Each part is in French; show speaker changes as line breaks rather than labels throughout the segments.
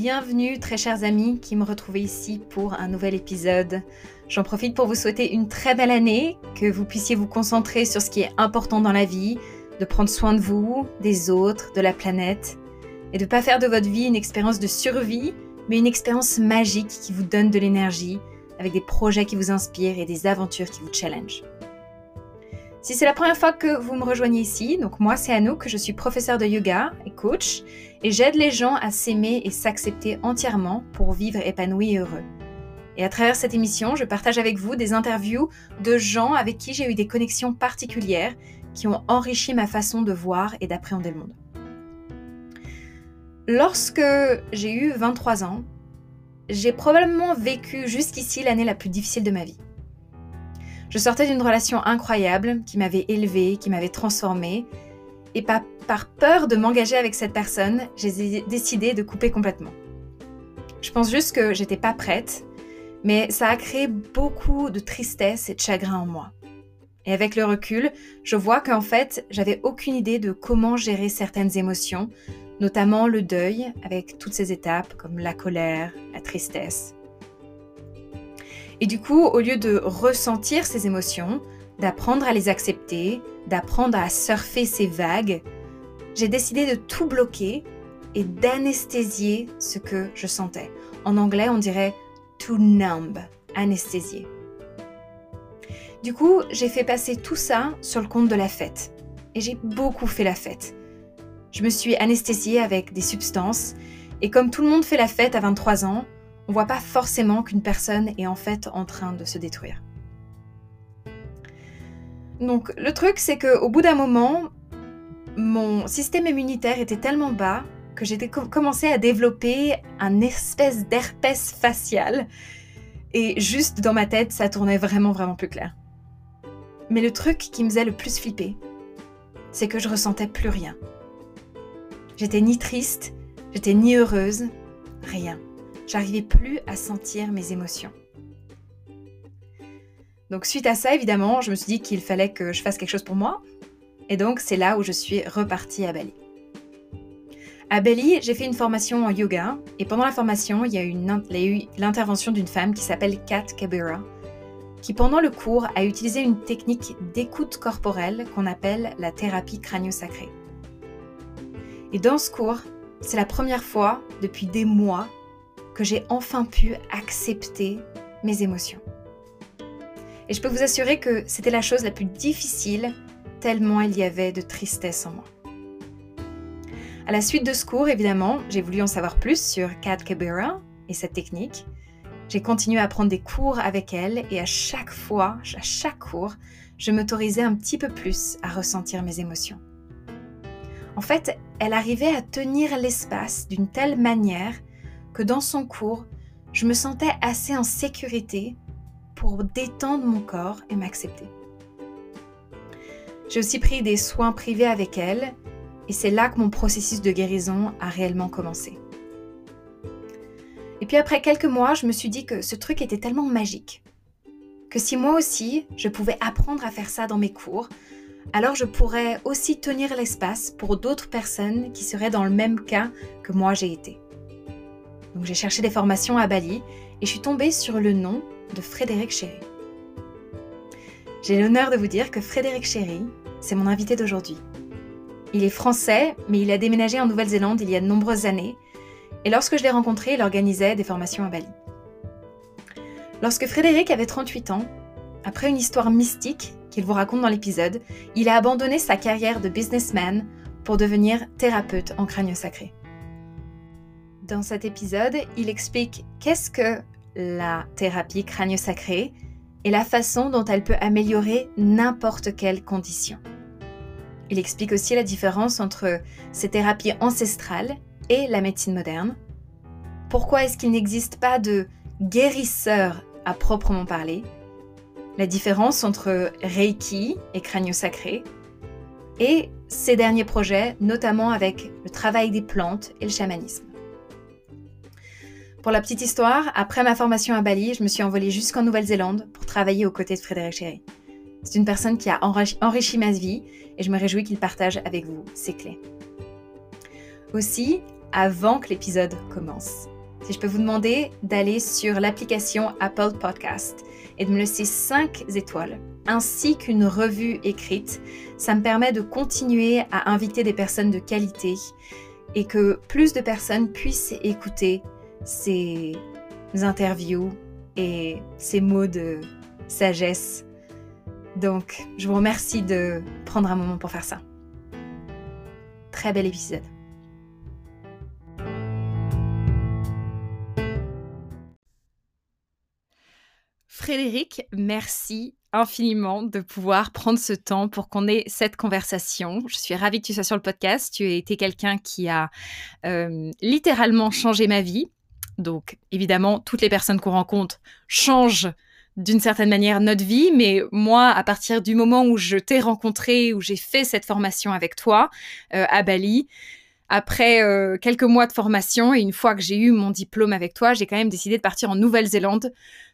Bienvenue très chers amis qui me retrouvent ici pour un nouvel épisode. J'en profite pour vous souhaiter une très belle année, que vous puissiez vous concentrer sur ce qui est important dans la vie, de prendre soin de vous, des autres, de la planète, et de ne pas faire de votre vie une expérience de survie, mais une expérience magique qui vous donne de l'énergie, avec des projets qui vous inspirent et des aventures qui vous challengent. Si c'est la première fois que vous me rejoignez ici, donc moi c'est Anouk, je suis professeur de yoga et coach, et j'aide les gens à s'aimer et s'accepter entièrement pour vivre épanoui et heureux. Et à travers cette émission, je partage avec vous des interviews de gens avec qui j'ai eu des connexions particulières qui ont enrichi ma façon de voir et d'appréhender le monde. Lorsque j'ai eu 23 ans, j'ai probablement vécu jusqu'ici l'année la plus difficile de ma vie. Je sortais d'une relation incroyable qui m'avait élevée, qui m'avait transformée, et pas par peur de m'engager avec cette personne, j'ai décidé de couper complètement. Je pense juste que j'étais pas prête, mais ça a créé beaucoup de tristesse et de chagrin en moi. Et avec le recul, je vois qu'en fait, j'avais aucune idée de comment gérer certaines émotions, notamment le deuil, avec toutes ces étapes comme la colère, la tristesse. Et du coup, au lieu de ressentir ces émotions, d'apprendre à les accepter, d'apprendre à surfer ces vagues, j'ai décidé de tout bloquer et d'anesthésier ce que je sentais. En anglais, on dirait to numb, anesthésier. Du coup, j'ai fait passer tout ça sur le compte de la fête. Et j'ai beaucoup fait la fête. Je me suis anesthésiée avec des substances. Et comme tout le monde fait la fête à 23 ans, on voit pas forcément qu'une personne est en fait en train de se détruire. Donc le truc c'est que au bout d'un moment, mon système immunitaire était tellement bas que j'ai commencé à développer un espèce d'herpès facial et juste dans ma tête, ça tournait vraiment vraiment plus clair. Mais le truc qui me faisait le plus flipper, c'est que je ressentais plus rien. J'étais ni triste, j'étais ni heureuse, rien. J'arrivais plus à sentir mes émotions. Donc suite à ça, évidemment, je me suis dit qu'il fallait que je fasse quelque chose pour moi. Et donc c'est là où je suis repartie à Bali. À Bali, j'ai fait une formation en yoga et pendant la formation, il y a eu l'intervention d'une femme qui s'appelle Kat Kabira, qui pendant le cours a utilisé une technique d'écoute corporelle qu'on appelle la thérapie crânio-sacrée. Et dans ce cours, c'est la première fois depuis des mois j'ai enfin pu accepter mes émotions. Et je peux vous assurer que c'était la chose la plus difficile tellement il y avait de tristesse en moi. À la suite de ce cours, évidemment, j'ai voulu en savoir plus sur Kat Kabira et cette technique. J'ai continué à prendre des cours avec elle et à chaque fois, à chaque cours, je m'autorisais un petit peu plus à ressentir mes émotions. En fait, elle arrivait à tenir l'espace d'une telle manière que dans son cours, je me sentais assez en sécurité pour détendre mon corps et m'accepter. J'ai aussi pris des soins privés avec elle et c'est là que mon processus de guérison a réellement commencé. Et puis après quelques mois, je me suis dit que ce truc était tellement magique, que si moi aussi je pouvais apprendre à faire ça dans mes cours, alors je pourrais aussi tenir l'espace pour d'autres personnes qui seraient dans le même cas que moi j'ai été. J'ai cherché des formations à Bali et je suis tombée sur le nom de Frédéric Chéry. J'ai l'honneur de vous dire que Frédéric Chéry, c'est mon invité d'aujourd'hui. Il est français, mais il a déménagé en Nouvelle-Zélande il y a de nombreuses années et lorsque je l'ai rencontré, il organisait des formations à Bali. Lorsque Frédéric avait 38 ans, après une histoire mystique qu'il vous raconte dans l'épisode, il a abandonné sa carrière de businessman pour devenir thérapeute en crânio sacré. Dans cet épisode, il explique qu'est-ce que la thérapie crânio sacré et la façon dont elle peut améliorer n'importe quelle condition. Il explique aussi la différence entre ces thérapies ancestrales et la médecine moderne Pourquoi est-ce qu'il n'existe pas de guérisseur à proprement parler? La différence entre Reiki et crânio sacré et ses derniers projets, notamment avec le travail des plantes et le chamanisme. Pour la petite histoire, après ma formation à Bali, je me suis envolée jusqu'en Nouvelle-Zélande pour travailler aux côtés de Frédéric Chéry. C'est une personne qui a enrichi ma vie et je me réjouis qu'il partage avec vous ses clés. Aussi, avant que l'épisode commence, si je peux vous demander d'aller sur l'application Apple Podcast et de me laisser 5 étoiles, ainsi qu'une revue écrite, ça me permet de continuer à inviter des personnes de qualité et que plus de personnes puissent écouter ces interviews et ces mots de sagesse. Donc, je vous remercie de prendre un moment pour faire ça. Très bel épisode. Frédéric, merci infiniment de pouvoir prendre ce temps pour qu'on ait cette conversation. Je suis ravie que tu sois sur le podcast. Tu as été quelqu'un qui a euh, littéralement changé ma vie. Donc, évidemment, toutes les personnes qu'on rencontre changent d'une certaine manière notre vie, mais moi, à partir du moment où je t'ai rencontré, où j'ai fait cette formation avec toi euh, à Bali, après euh, quelques mois de formation et une fois que j'ai eu mon diplôme avec toi, j'ai quand même décidé de partir en Nouvelle-Zélande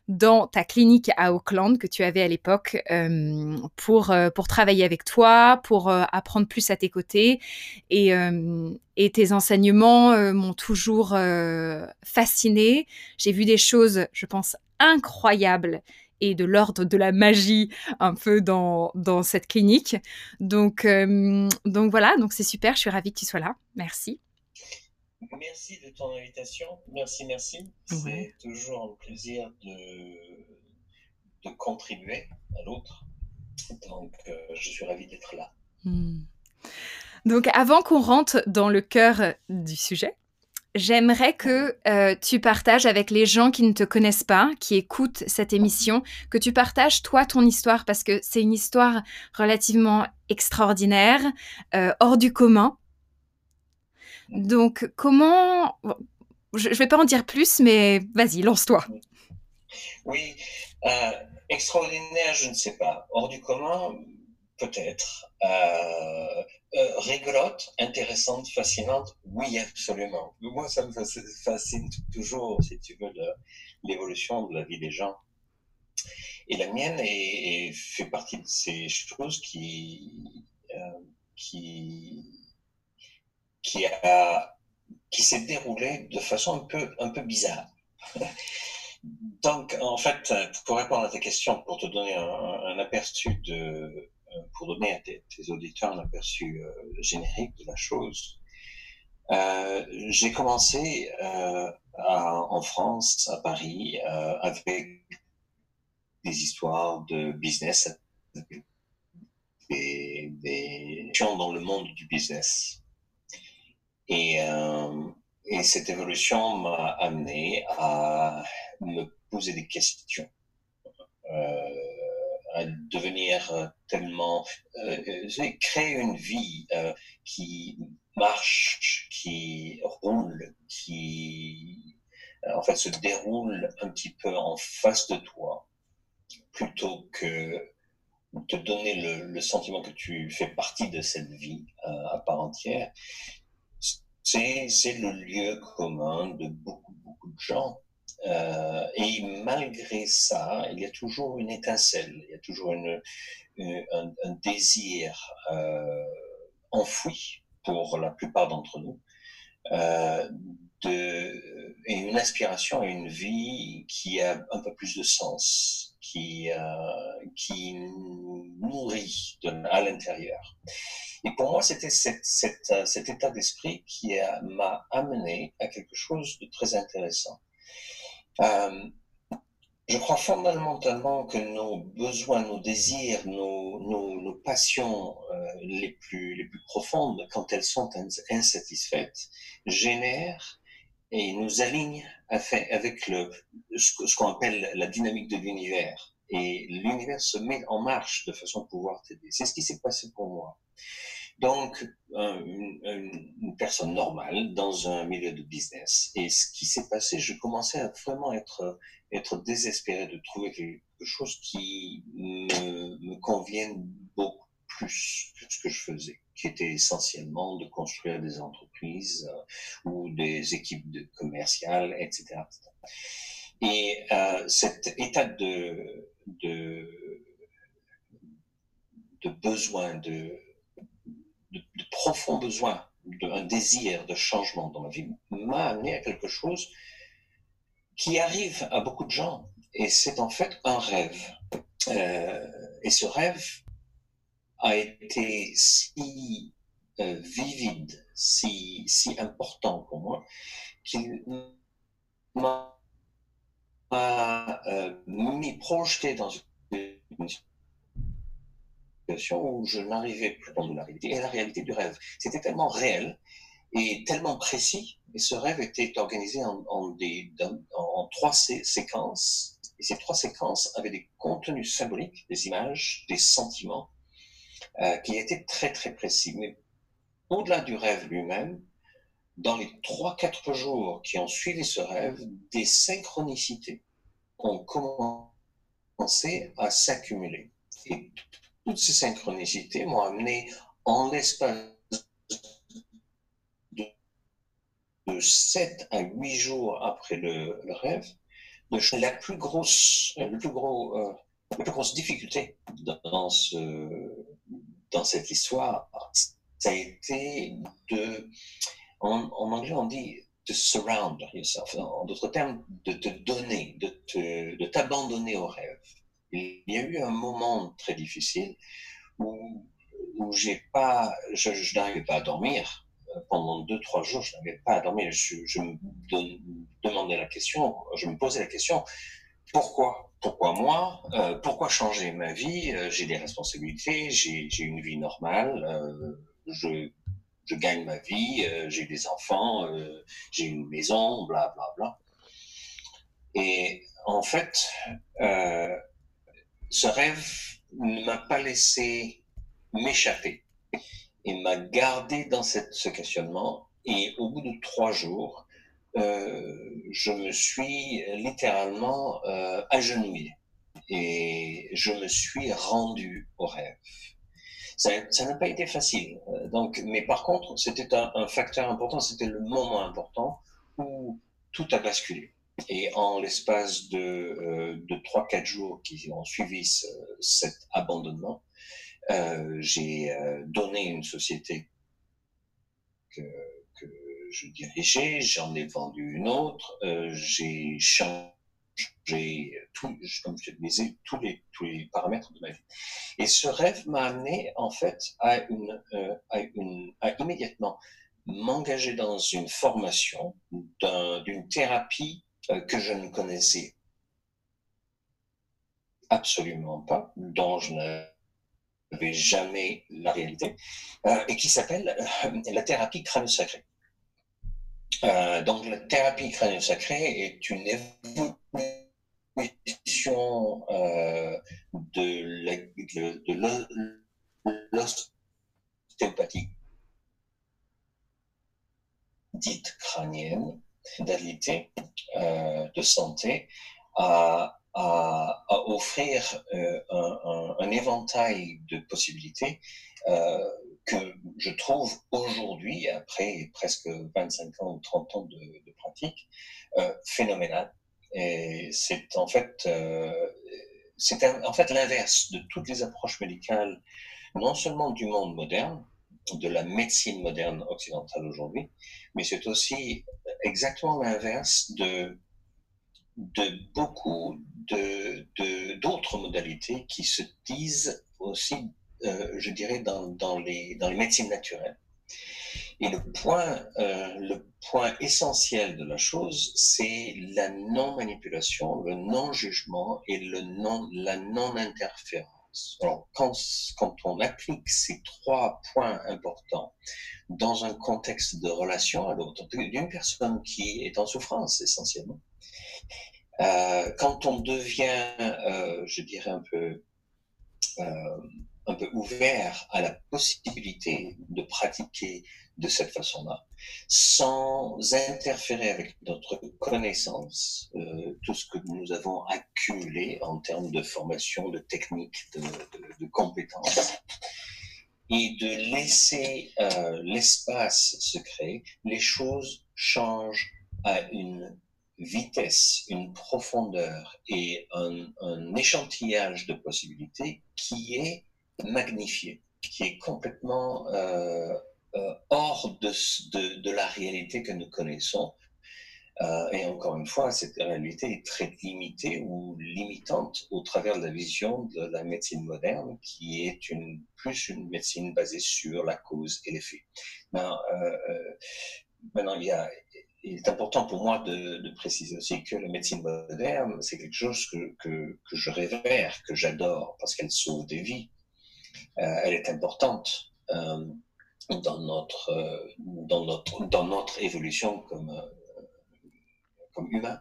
dans ta clinique à Auckland que tu avais à l'époque euh, pour, euh, pour travailler avec toi, pour apprendre plus à tes côtés. Et, et tes enseignements m'ont toujours fasciné. J'ai vu des choses, je pense, incroyables et de l'ordre de la magie un peu dans, dans cette clinique. Donc, euh, donc voilà, donc c'est super, je suis ravie que tu sois là. Merci.
Merci de ton invitation. Merci, merci. C'est toujours un plaisir de, de contribuer à l'autre. Donc, euh, je suis ravie d'être là. Hmm.
Donc, avant qu'on rentre dans le cœur du sujet, J'aimerais que euh, tu partages avec les gens qui ne te connaissent pas, qui écoutent cette émission, que tu partages toi ton histoire parce que c'est une histoire relativement extraordinaire, euh, hors du commun. Donc comment... Je ne vais pas en dire plus, mais vas-y, lance-toi.
Oui, euh, extraordinaire, je ne sais pas. Hors du commun, peut-être. Euh, euh, rigolote, intéressante, fascinante, oui, absolument. Moi, ça me fascine toujours, si tu veux, l'évolution de la vie des gens. Et la mienne est, fait partie de ces choses qui, euh, qui, qui a, qui s'est déroulée de façon un peu, un peu bizarre. Donc, en fait, pour répondre à ta question, pour te donner un aperçu de, euh, pour donner à tes, auditeurs un aperçu euh, générique de la chose. Euh, j'ai commencé en France, à Paris, avec des histoires de business, des, des dans le monde du business. Et, et cette évolution m'a amené à me poser des questions. Euh, à devenir euh, tellement, euh, euh créer une vie euh, qui marche, qui roule, qui en fait se déroule un petit peu en face de toi, plutôt que te donner le, le sentiment que tu fais partie de cette vie à part entière. C'est le lieu commun de beaucoup, beaucoup de gens euh, et malgré ça, il y a toujours une étincelle, il y a toujours une, un, un, désir euh, enfoui pour la plupart d'entre nous, euh, de, et une aspiration à une vie qui a un peu plus de sens, qui, euh, qui nourrit à l'intérieur. Et pour moi, c'était cet, cet, état d'esprit qui m'a amené à quelque chose de très intéressant. Euh, je crois fondamentalement que nos besoins, nos désirs, nos, passions euh, les, plus, profondes, quand elles sont insatisfaites, génèrent et nous alignent avec ce qu'on appelle la dynamique de l'univers. Et l'univers se met en marche de façon à pouvoir t'aider. C'est ce qui s'est passé pour moi. Donc, une, personne normale dans un milieu de business. Et ce qui s'est passé, je commençais à vraiment être, être désespéré de trouver quelque chose qui me, me convienne beaucoup plus que ce que je faisais, qui était essentiellement de construire des entreprises euh, ou des équipes de commerciales, etc. Et euh, cet état de, de, de besoin, de, de, de profonds besoins un désir de changement dans ma vie m'a amené à quelque chose qui arrive à beaucoup de gens. Et c'est en fait un rêve. Euh, et ce rêve a été si euh, vivide, si, si important pour moi, qu'il m'a euh, mis projeté dans une situation où je n'arrivais plus dans la réalité. Et la réalité du rêve, c'était tellement réel et tellement précis. Et ce rêve était organisé en, en trois séquences. Et ces trois séquences avaient des contenus symboliques, des images, des sentiments, euh, qui étaient très très précis. Mais au-delà du rêve lui-même, dans les trois, quatre jours qui ont suivi ce rêve, des synchronicités ont commencé à s'accumuler. Et toutes ces synchronicités m'ont amené en l'espace de, de 7 à 8 jours après le, rêve, la plus grosse, le plus gros, euh, la plus grosse difficulté dans, ce, dans cette histoire, ça a été de, en, anglais on dit de surround yourself, en d'autres termes, de te donner, de, te, de t'abandonner au rêve. Il y a eu un moment très difficile où, où j'ai pas, je, n'arrivais pas à dormir. Pendant deux, trois jours, je n'arrivais pas à dormir. Je, je me demandais la question, je me posais la question, pourquoi? Pourquoi moi? Euh, Pourquoi changer ma vie? Euh, J'ai des responsabilités, j'ai, j'ai une vie normale, euh, je, je gagne ma vie, euh, j'ai des enfants, euh, j'ai une maison, bla bla bla. Et en fait, euh, ce rêve ne m'a pas laissé m'échapper et m'a gardé dans ce questionnement. Et au bout de trois jours, euh, je me suis littéralement euh, agenouillé et je me suis rendu au rêve. Ça n'a pas été facile. Euh, donc, mais par contre, c'était un, facteur important, c'était le moment important où tout a basculé. Et en l'espace de, euh, de 3-4 jours qui ont suivi ce, cet abandonnement, euh, j'ai euh, donné une société que, que je dirigeais, j'en ai vendu une autre, euh, j'ai changé tout, comme je tous les, tous les paramètres de ma vie. Et ce rêve m'a amené, en fait, à, une, euh, à, une, à immédiatement m'engager dans une formation d'une thérapie euh, que je ne connaissais absolument pas, dont je n'avais jamais la réalité, euh, et qui s'appelle euh, la thérapie crânio-sacrée. Euh, donc la thérapie crânio-sacrée est une évolution euh, de l'ostéopathie dite crânienne, d'alité, euh, de santé, à, à, offrir euh, un, éventail de possibilités euh, que je trouve aujourd'hui, après presque 25 ans ou 30 ans de, de pratique, phénoménal. Et c'est en fait, euh, en fait l'inverse de toutes les approches médicales, non seulement du monde moderne, de la médecine moderne occidentale aujourd'hui, mais c'est aussi exactement l'inverse de, beaucoup d'autres modalités qui se disent aussi euh, je dirais, dans les médecines naturelles. Et le point, euh, le point essentiel de la chose, c'est la non-manipulation, le non-jugement et le non, la non-interférence. Alors, quand, quand on applique ces trois points importants dans un contexte de relation à l'autre, d'une personne qui est en souffrance essentiellement, euh, quand on devient, euh, je dirais un peu, euh, un peu ouvert à la possibilité de pratiquer de cette façon-là, sans interférer avec notre connaissance, euh, tout ce que nous avons accumulé en termes de formation, de technique, de, de, de compétences, et de laisser euh, l'espace se créer, les choses changent à une vitesse, une profondeur et un, un échantillage de possibilités qui est magnifié, qui est complètement euh, hors hors de, de, de la réalité que nous connaissons. Euh, et encore une fois, cette réalité est très limitée ou limitante au travers de la vision de la médecine moderne, qui est une, plus une médecine basée sur la cause et l'effet. Maintenant, euh, euh, maintenant il, y a, il est important pour moi de, de, préciser aussi que la médecine moderne, c'est quelque chose que, que, que, je révère, que j'adore, parce qu'elle sauve des vies. Euh, elle est importante euh, dans, notre, dans, notre, dans notre évolution comme comme humain.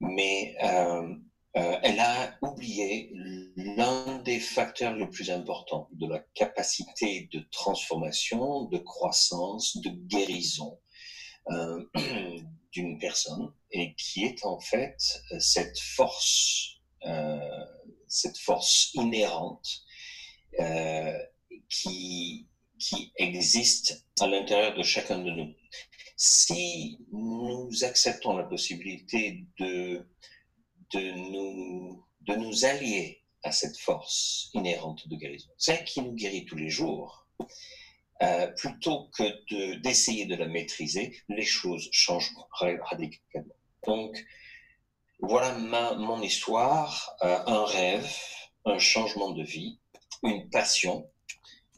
Mais euh, euh, elle a oublié l'un des facteurs les plus importants de la capacité de transformation, de croissance, de guérison euh, d'une personne, et qui est en fait cette force, euh, cette force inhérente euh, qui, qui existe à l'intérieur de chacun de nous si nous acceptons la possibilité de, de, nous, de nous allier à cette force inhérente de guérison, celle qui nous guérit tous les jours, euh, plutôt que d'essayer de, la maîtriser, les choses changent radicalement. Donc, voilà ma, mon histoire, euh, un rêve, un changement de vie, une passion,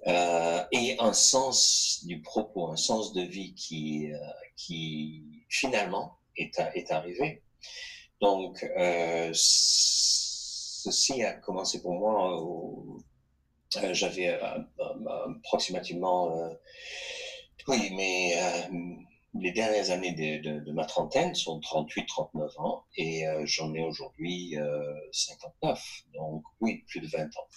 euh, et un sens du propos, un sens de vie qui, euh, qui finalement est, est arrivé. Donc, euh, ceci a commencé pour moi, euh, j'avais euh, approximativement, oui, mais les dernières années de, de, de, ma trentaine sont 38-39 ans et j'en ai aujourd'hui 59, donc oui, plus de 20 ans.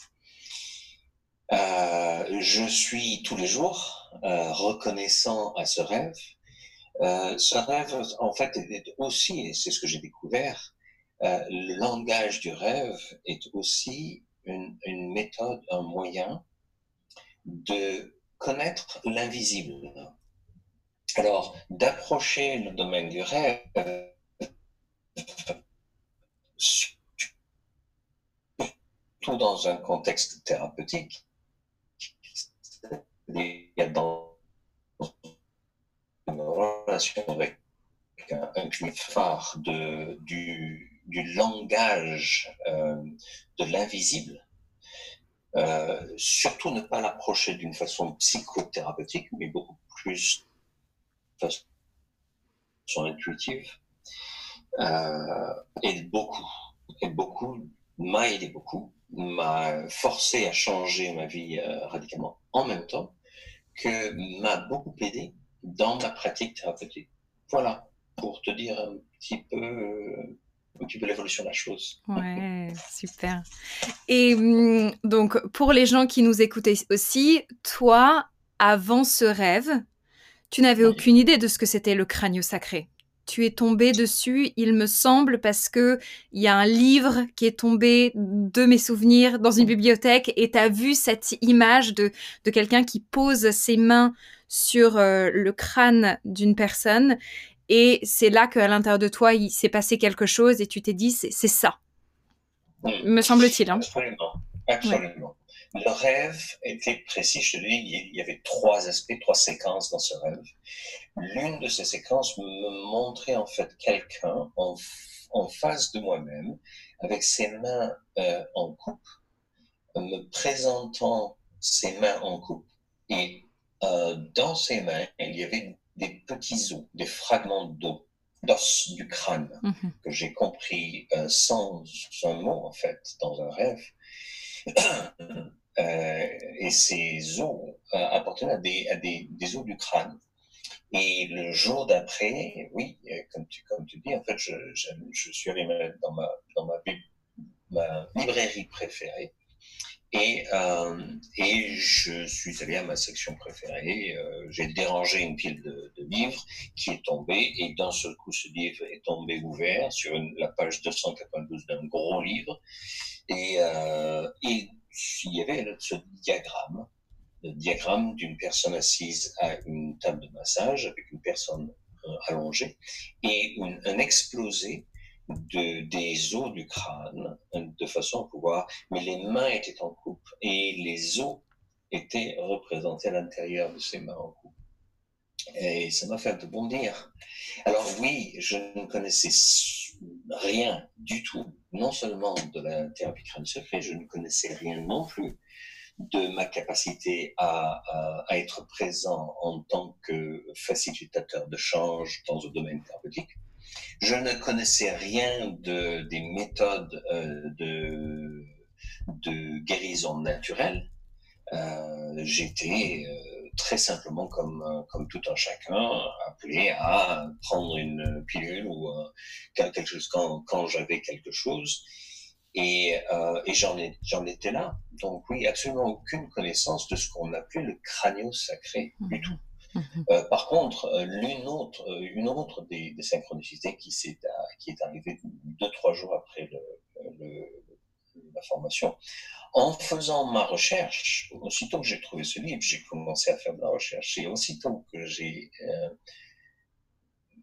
Euh, je suis tous les jours euh, reconnaissant à ce rêve. Euh, ce rêve, en fait, est aussi, et c'est ce que j'ai découvert, euh, le langage du rêve est aussi une, une méthode, un moyen de connaître l'invisible. Alors, d'approcher le domaine du rêve tout dans un contexte thérapeutique, a dans une relation avec un, un phare de, du, du langage euh, de l'invisible, euh, surtout ne pas l'approcher d'une façon psychothérapeutique, mais beaucoup plus de façon intuitive, euh, aide beaucoup, aide beaucoup, m'a aidé beaucoup, m'a forcé à changer ma vie euh, radicalement en même temps que m'a beaucoup aidé dans ma pratique thérapeutique. Voilà, pour te dire un petit peu, euh, un petit peu l'évolution de la chose.
Ouais, super. Et hum, donc, pour les gens qui nous écoutaient aussi, toi, avant ce rêve, tu n'avais aucune idée de ce que c'était le crânio sacré? Tu es tombé dessus, il me semble, parce que il y a un livre qui est tombé de mes souvenirs dans une bibliothèque et tu as vu cette image de, de quelqu'un qui pose ses mains sur euh, le crâne d'une personne et c'est là qu'à l'intérieur de toi, il s'est passé quelque chose et tu t'es dit, c'est ça. Me semble-t-il. Hein.
Absolument. Absolument. Le rêve était précis, je te dis, il y avait trois aspects, trois séquences dans ce rêve. L'une de ces séquences me montrait en fait quelqu'un en, en, face de moi-même, avec ses mains euh, en coupe, me présentant ses mains en coupe. Et euh, dans ses mains, il y avait des petits os, des fragments d'os, d'os du crâne, mm -hmm. que j'ai compris euh, sans un mot en fait, dans un rêve. Euh, et ces os euh, appartenaient à, des, à des, des, os du crâne. Et le jour d'après, oui, euh, comme tu, dis, en fait, je, suis allé dans ma, dans ma, librairie préférée. Et, euh, et je suis allé à ma section préférée. Euh, J'ai dérangé une pile de, livres qui est tombée. Et d'un seul coup, ce livre est tombé ouvert sur la page 292 d'un gros livre. Et, il y avait ce diagramme, diagramme d'une personne assise à une table de massage avec une personne euh, allongée et un explosé de, des os du crâne de façon à pouvoir, mais les mains étaient en coupe et les os étaient représentés à l'intérieur de ces mains en coupe. Et ça m'a fait bondir. Alors oui, je ne connaissais rien du tout, non seulement de la thérapie crâne secret, je ne connaissais rien non plus de ma capacité à, à, être présent en tant que facilitateur de change dans le domaine thérapeutique. Je ne connaissais rien de, des méthodes euh, de, de guérison naturelle. Euh, J'étais euh, très simplement comme, comme tout un chacun appelé à prendre une pilule ou euh, quelque chose quand, quand j'avais quelque chose. Et, euh, et j'en étais là. Donc oui, absolument aucune connaissance de ce qu'on appelait le crânio sacré du tout. Mhm. Mhm. Euh, par contre, euh, l'une autre, euh, une autre des, des synchronicités qui, est, qui est arrivée deux, trois jours après le, le, la formation, en faisant ma recherche, aussitôt que j'ai trouvé ce livre, j'ai commencé à faire de la recherche. Et aussitôt que j'ai euh,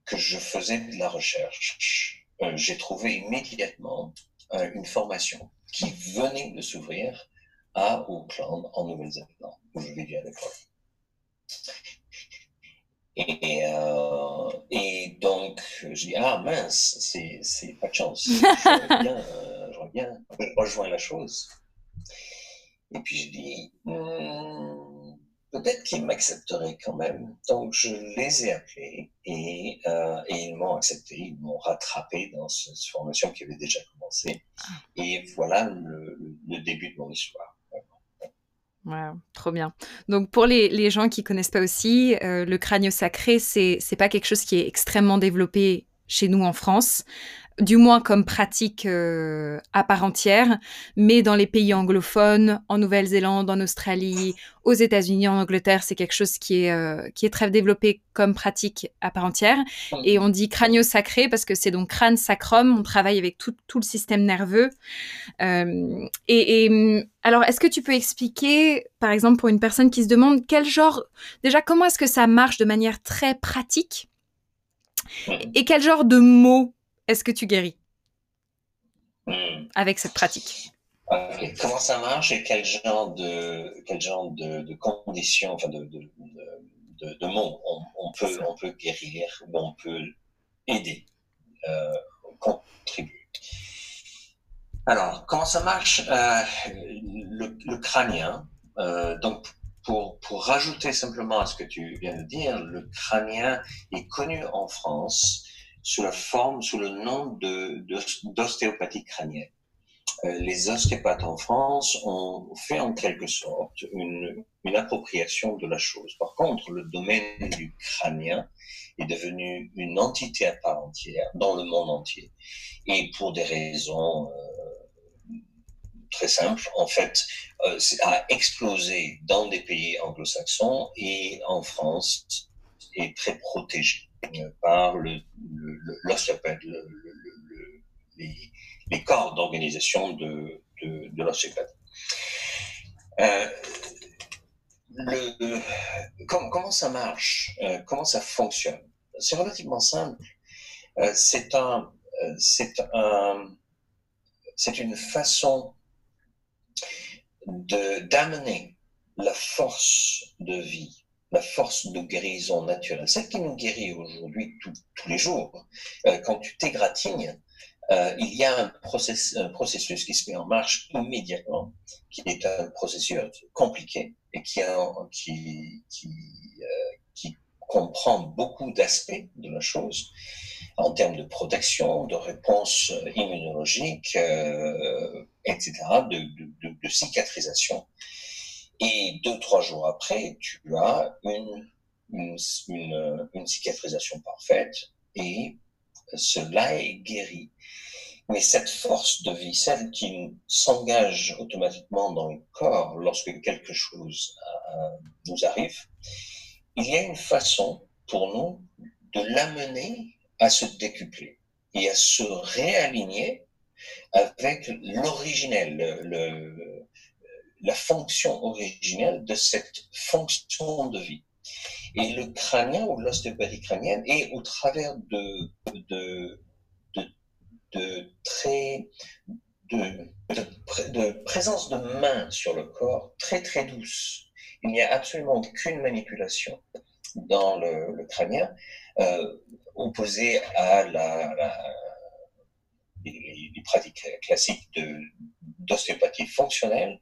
que je faisais de la recherche, euh, j'ai trouvé immédiatement euh, une formation qui venait de s'ouvrir à Auckland, en Nouvelle-Zélande, où je vivais à l'époque. Et, euh, donc, je dis, ah mince, c'est pas de chance. J'aurais bien, euh, bien rejoint la chose. Et puis je dis, hmm, peut-être qu'ils m'accepteraient quand même. Donc je les ai appelés et, euh, et ils m'ont accepté, ils m'ont rattrapé dans cette formation qui avait déjà commencé. Ah. Et voilà le, le début de mon histoire.
Ouais, trop bien. Donc pour les, les gens qui connaissent pas aussi, euh, le crânio sacré, c'est c'est pas quelque chose qui est extrêmement développé chez nous en France du moins comme pratique euh, à part entière, mais dans les pays anglophones, en Nouvelle-Zélande, en Australie, aux États-Unis, en Angleterre, c'est quelque chose qui est, euh, qui est très développé comme pratique à part entière. Et on dit crânio sacré parce que c'est donc crâne sacrum, on travaille avec tout, tout le système nerveux. Euh, et, et alors, est-ce que tu peux expliquer, par exemple, pour une personne qui se demande quel genre, déjà, comment est-ce que ça marche de manière très pratique et quel genre de mots est-ce que tu guéris hmm. avec cette pratique?
Comment ça marche et quel genre de, quel genre de, conditions, enfin de, de, mots on, peut, on peut guérir ou on peut aider, euh, contribuer? Alors, comment ça marche? Euh, le, crânien, euh, donc pour, pour rajouter simplement à ce que tu viens de dire, le crânien est connu en France sous la forme, sous le nom d'ostéopathie de, crânienne. Euh, les ostéopathes en France ont fait en quelque sorte une, une appropriation de la chose. Par contre, le domaine du crânien est devenu une entité à part entière dans le monde entier. Et pour des raisons euh, très simples, en fait, euh, a explosé dans des pays anglo-saxons et en France est très protégé par le, le, les, les, corps d'organisation de, de, de. Euh, le, comment, comment, ça marche euh, Comment ça fonctionne? C'est relativement simple. Euh, c'est un, euh, c'est un, c'est une façon de d'amener la force de vie la force de guérison naturelle, celle qui nous guérit aujourd'hui tous les jours. Euh, quand tu t'égratignes, euh, il y a un, processus qui se met en marche immédiatement, qui est un processus compliqué et qui, euh, comprend beaucoup d'aspects de la chose en termes de protection, de réponse immunologique, euh, etc., de, cicatrisation. Et deux, trois jours après, tu as une, une, une, cicatrisation parfaite et cela est guéri. Mais cette force de vie, celle qui s'engage automatiquement dans le corps lorsque quelque chose euh, nous arrive, il y a une façon pour nous de l'amener à se décupler et à se réaligner avec l'originel, le, la fonction originelle de cette fonction de vie. Et le crânien ou l'ostéopathie crânienne est au travers de, de, de, de très, de, de, présence de main sur le corps très très douce. Il n'y a absolument aucune manipulation. dans le, le crânien, euh, opposé à la, la les, les, pratiques classiques d'ostéopathie fonctionnelle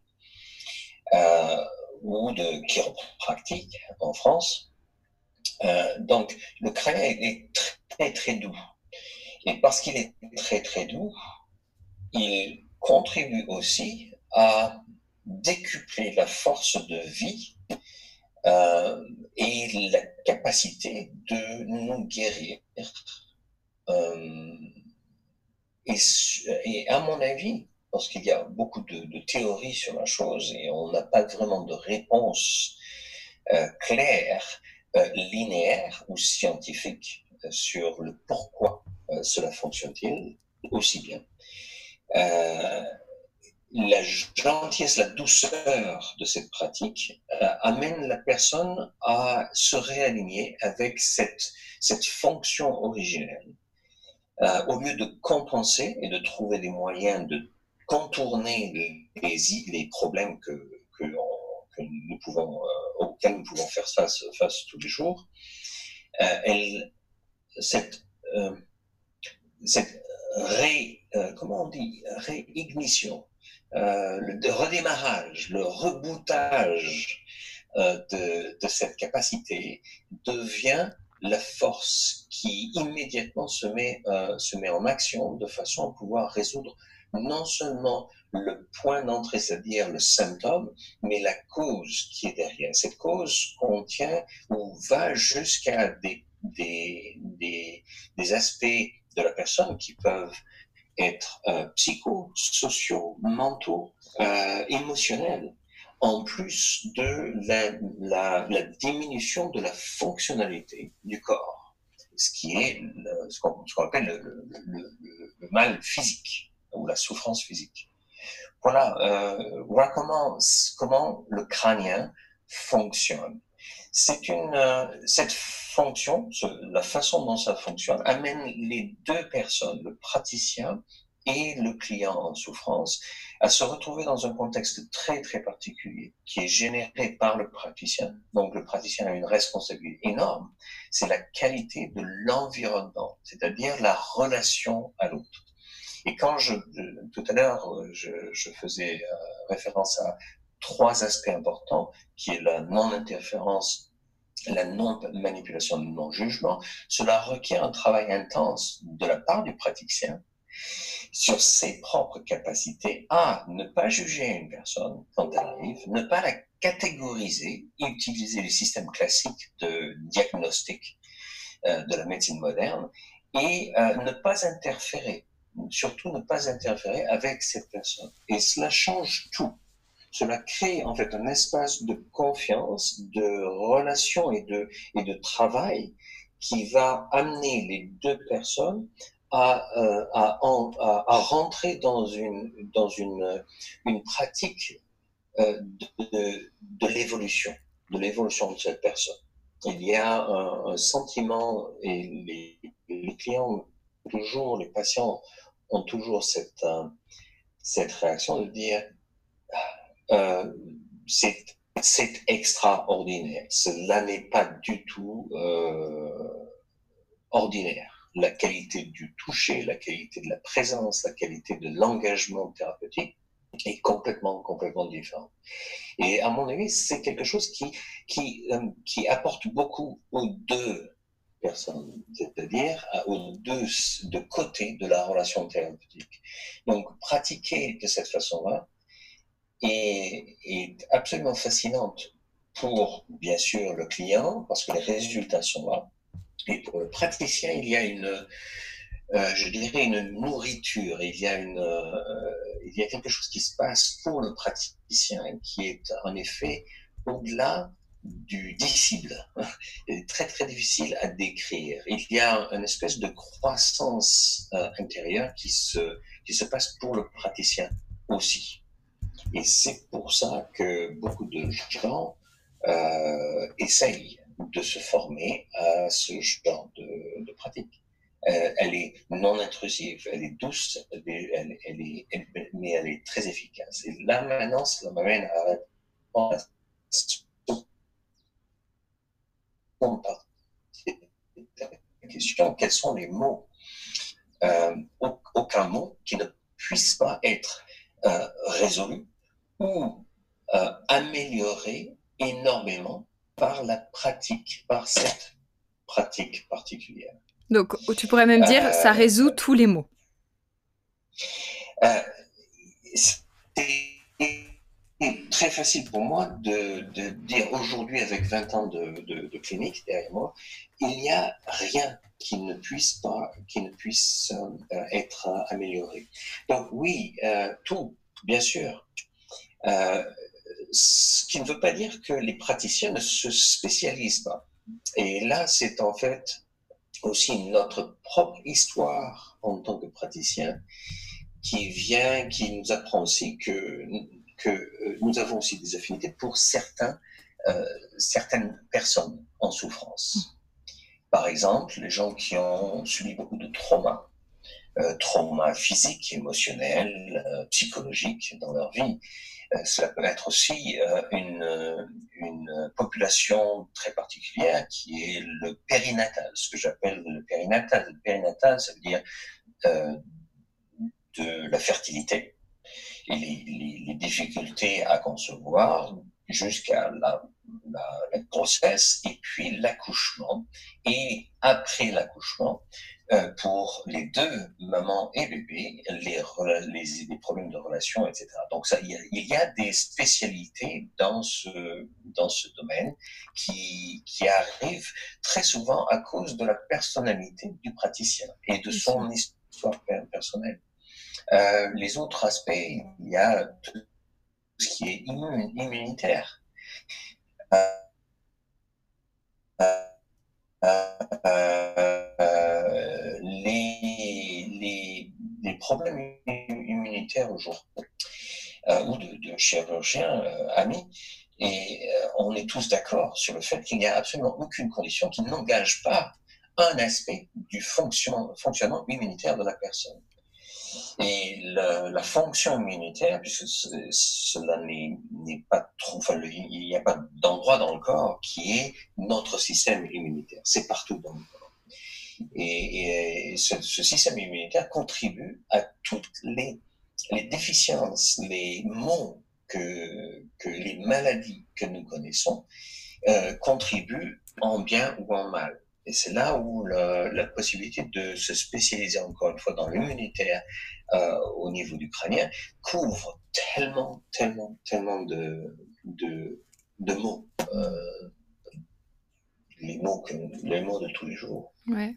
euh, ou de chiropractique en France. Euh, donc, le crânien est très, très doux. Et parce qu'il est très, très doux, il contribue aussi à décupler la force de vie euh, et la capacité de nous guérir. Euh, et, à mon avis, parce qu'il y a beaucoup de, théories sur la chose et on n'a pas vraiment de réponse euh, claire, euh, linéaire ou scientifique euh, sur le pourquoi euh, cela fonctionne-t-il aussi bien. Euh, la gentillesse, la douceur de cette pratique amène la personne à se réaligner avec cette, cette fonction originelle. Au lieu de compenser et de trouver des moyens de contourner les, problèmes que, nous pouvons, euh, auxquels nous pouvons faire face, tous les jours, euh, cette, euh, cette ré, comment on dit, réignition le redémarrage, le reboutage de, cette capacité devient la force qui immédiatement se met, se met en action de façon à pouvoir résoudre non seulement le point d'entrée, c'est-à-dire le symptôme, mais la cause qui est derrière. Cette cause contient ou va jusqu'à des, des, des, des aspects de la personne qui peuvent être euh, mentaux, euh, émotionnels, en plus de la, la, la, diminution de la fonctionnalité du corps, ce qui est le, ce qu'on qu appelle le, le, le, mal physique ou la souffrance physique. Voilà, euh, voilà comment, comment le crânien fonctionne. C'est une, euh, cette fonction, la façon dont ça fonctionne, amène les deux personnes, le praticien et le client en souffrance, à se retrouver dans un contexte très très particulier qui est généré par le praticien. Donc le praticien a une responsabilité énorme. C'est la qualité de l'environnement, c'est-à-dire la relation à l'autre. Et quand je, tout à l'heure, je, je, faisais euh, référence à trois aspects importants, qui est la non-interférence la non-manipulation, le non-jugement, cela requiert un travail intense de la part du praticien sur ses propres capacités à ne pas juger une personne quand elle arrive, ne pas la catégoriser, utiliser les systèmes classiques de diagnostic euh, de la médecine moderne et euh, ne pas interférer, surtout ne pas interférer avec cette personne. Et cela change tout cela crée en fait un espace de confiance, de relation et de, et de travail qui va amener les deux personnes à, euh, à, à, à, rentrer dans une, dans une, une pratique euh, de, de l'évolution, de l'évolution de cette personne. Il y a un, sentiment, et les, les, clients, toujours, les patients ont toujours cette, euh, cette réaction de dire euh, c'est extraordinaire. Cela n'est pas du tout euh, ordinaire. La qualité du toucher, la qualité de la présence, la qualité de l'engagement thérapeutique est complètement, complètement différent. Et à mon avis, c'est quelque chose qui, qui, euh, qui apporte beaucoup aux deux personnes, c'est-à-dire aux deux, deux côtés de la relation thérapeutique. Donc, pratiquer de cette façon-là, est, est absolument fascinante pour, bien sûr, le client, parce que les résultats sont là. Et pour le praticien, il y a une, euh, je dirais, une nourriture, il y a une, euh, il y a quelque chose qui se passe pour le praticien qui est en effet au-delà du dissible. est très très difficile à décrire. Il y a une espèce de croissance euh, intérieure qui se, qui se passe pour le praticien aussi. Et c'est pour ça que beaucoup de gens euh, essayent de se former à ce genre de, pratique. Euh, elle est non intrusive, elle est douce, elle, elle, est, mais elle est très efficace. Et là maintenant, ça m'amène à question, quels sont les mots euh, Aucun mot qui ne puisse pas être euh, résolu ou euh, amélioré énormément par la pratique, par cette pratique particulière.
Donc, tu pourrais même dire, ça résout tous les mots.
c'est très facile pour moi de, dire aujourd'hui, avec 20 ans de, clinique derrière moi, il n'y a rien qui ne puisse pas, qui ne puisse euh, être amélioré. Donc oui, euh, tout, bien sûr. Euh, ce qui ne veut pas dire que les praticiens ne se spécialisent pas. Et là, c'est en fait aussi notre propre histoire en tant que praticien qui vient, qui nous apprend aussi que que euh, nous avons aussi des affinités pour certains, euh, certaines personnes en souffrance. Par exemple, les gens qui ont subi beaucoup de traumas, euh, traumas physiques, émotionnels, euh, psychologiques dans leur vie. cela peut être aussi une, une population très particulière qui est le périnatal, ce que j'appelle le périnatal. Le périnatal, ça veut dire de la fertilité, les, difficultés à concevoir jusqu'à la, grossesse et puis l'accouchement. Et après l'accouchement, euh, pour les deux, maman et bébé, les, les, problèmes de relation, etc. Donc ça, il y, a, des spécialités dans ce, dans ce domaine qui, qui arrivent très souvent à cause de la personnalité du praticien et de son histoire personnelle. Euh, les autres aspects, il y a tout ce qui est immunitaire. Euh, euh, les, les, problèmes immunitaires aujourd'hui, ou de, de chirurgiens amis, et on est tous d'accord sur le fait qu'il n'y a absolument aucune condition qui n'engage pas un aspect du fonctionnement immunitaire de la personne. Et la, fonction immunitaire, puisque cela n'est pas trop, enfin, il n'y a pas d'endroit dans le corps qui est notre système immunitaire. C'est partout dans le corps. Et, ce, système immunitaire contribue à toutes les, déficiences, les maux que, que les maladies que nous connaissons euh, contribuent en bien ou en mal. Et c'est là où la, possibilité de se spécialiser encore une fois dans l'immunitaire euh, au niveau du crânien couvre tellement, tellement, tellement de, de, de mots. Euh, les mots, que, les mots de tous les jours.
Ouais.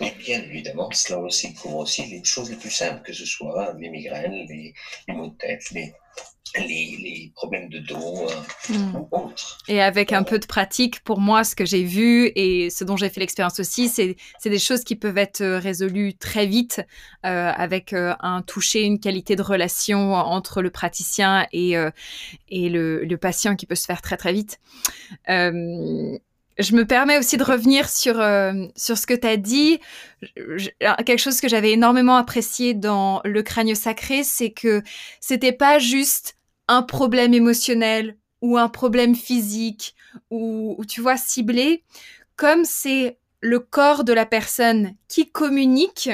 Mais bien évidemment, cela aussi couvre aussi les choses les plus simples, que ce soit les migraines, les, les maux de tête, les, les, problèmes de dos euh, hmm. ou autres.
Et avec un peu de pratique, pour moi, ce que j'ai vu et ce dont j'ai fait l'expérience aussi, c'est des choses qui peuvent être euh, résolues très vite euh, avec un toucher, une qualité de relation entre le praticien et, et le, le, patient qui peut se faire très très vite. Je me permets aussi de revenir sur, sur ce que tu as dit. quelque chose que j'avais énormément apprécié dans le crâne sacré, c'est que c'était pas juste un problème émotionnel ou un problème physique ou, tu vois ciblé, comme c'est le corps de la personne qui communique,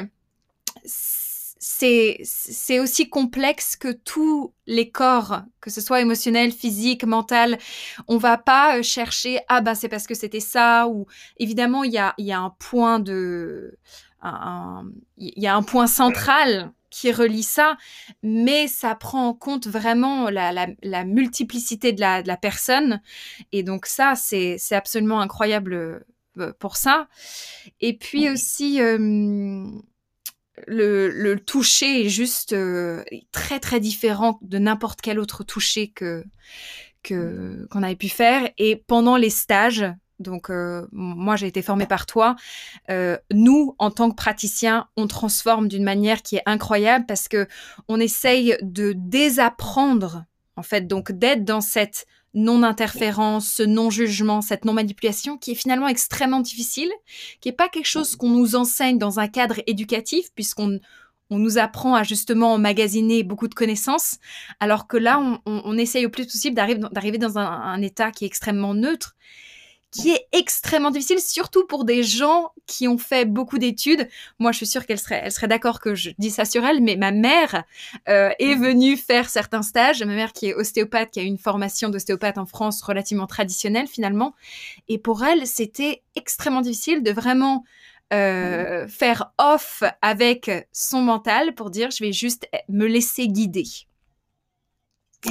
c'est, aussi complexe que tous les corps, que ce soit émotionnel, physique, mental. On va pas euh, chercher, ah ben c'est parce que c'était ça, ou évidemment, il y a, y a un point de. Il y a un point central qui relie ça, mais ça prend en compte vraiment la, multiplicité de la, de la, personne. Et donc ça, c'est absolument incroyable euh, pour ça. Et puis aussi, euh, le, le, toucher est juste euh, très très différent de n'importe quel autre toucher que qu'on avait pu faire. Et pendant les stages, donc euh, moi j'ai été formée par toi. Euh, nous, en tant que praticiens, on transforme d'une manière qui est incroyable parce que on essaye de désapprendre, en fait, donc d'être dans cette non-interférence, ce non-jugement, cette non-manipulation qui est finalement extrêmement difficile, qui n'est pas quelque chose qu'on nous enseigne dans un cadre éducatif puisqu'on on nous apprend à justement emmagasiner beaucoup de connaissances, alors que là, on, essaye au plus possible d'arriver dans un, un état qui est extrêmement neutre qui est extrêmement difficile, surtout pour des gens qui ont fait beaucoup d'études. Moi, je suis sûre qu'elle serait, elle serait d'accord que je dis ça sur elle, mais ma mère euh, est venue faire certains stages. Ma mère qui est ostéopathe, qui a une formation d'ostéopathe en France relativement traditionnelle finalement. Et pour elle, c'était extrêmement difficile de vraiment euh, faire off avec son mental pour dire je vais juste me laisser guider.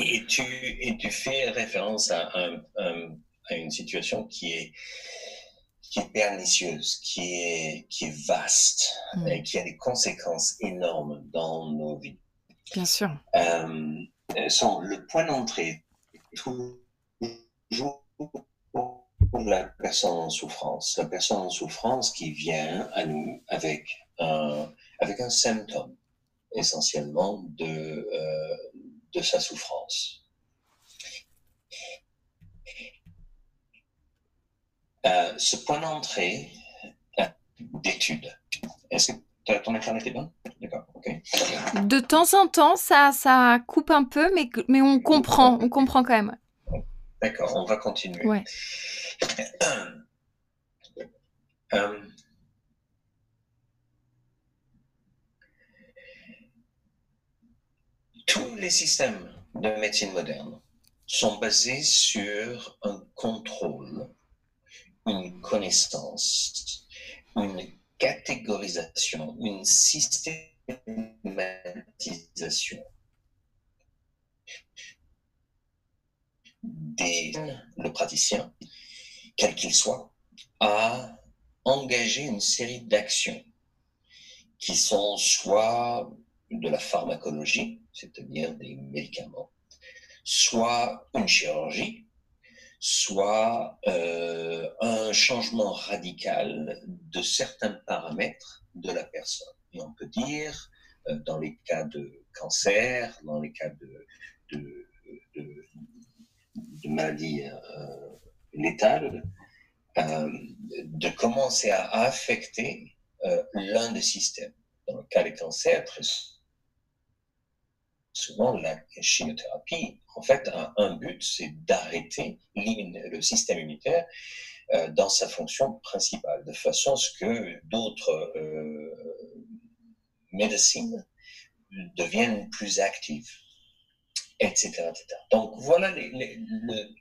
Et tu, et tu fais référence à un, à une situation qui est, qui est pernicieuse, qui est, qui est vaste mm. et qui a des conséquences énormes dans nos vies.
Bien sûr.
Euh, sont le point d'entrée toujours pour la personne en souffrance. La personne en souffrance qui vient à nous avec un, avec un symptôme essentiellement de, euh, de sa souffrance. Euh, ce point d'entrée euh, d'études, est-ce que ton écran était bon? D'accord, ok.
De temps en temps, ça, ça coupe un peu, mais, mais on comprend, on comprend quand même.
D'accord, on va continuer.
Ouais.
Euh, tous les systèmes de médecine moderne sont basés sur un contrôle une connaissance, une catégorisation, une systématisation des, le praticien, quel qu'il soit, a engagé une série d'actions qui sont soit de la pharmacologie, c'est-à-dire des médicaments, soit une chirurgie, soit euh, un changement radical de certains paramètres de la personne. Et on peut dire, euh, dans les cas de cancer, dans les cas de, de, de, de maladies euh, létales, de commencer à affecter l'un des systèmes. Dans le cas des cancers, souvent la chimiothérapie, en fait, a un but, c'est d'arrêter le système immunitaire euh, dans sa fonction principale, de façon à ce que d'autres euh, médecines deviennent plus actives, etc. etc. Donc voilà les,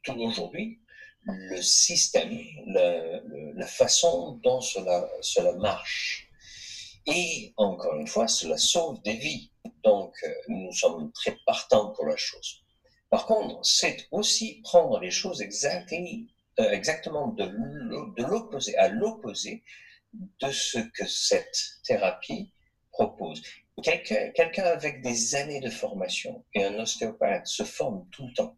aujourd'hui le système, la façon dont cela marche. Et encore une fois, cela sauve des vies. Donc, euh, nous sommes très partants pour la chose. Par contre, c'est aussi prendre les choses euh, exactement de l'opposé, à l'opposé de ce que cette thérapie propose. Quelqu'un avec des années de formation et un ostéopathe se forme tout le temps,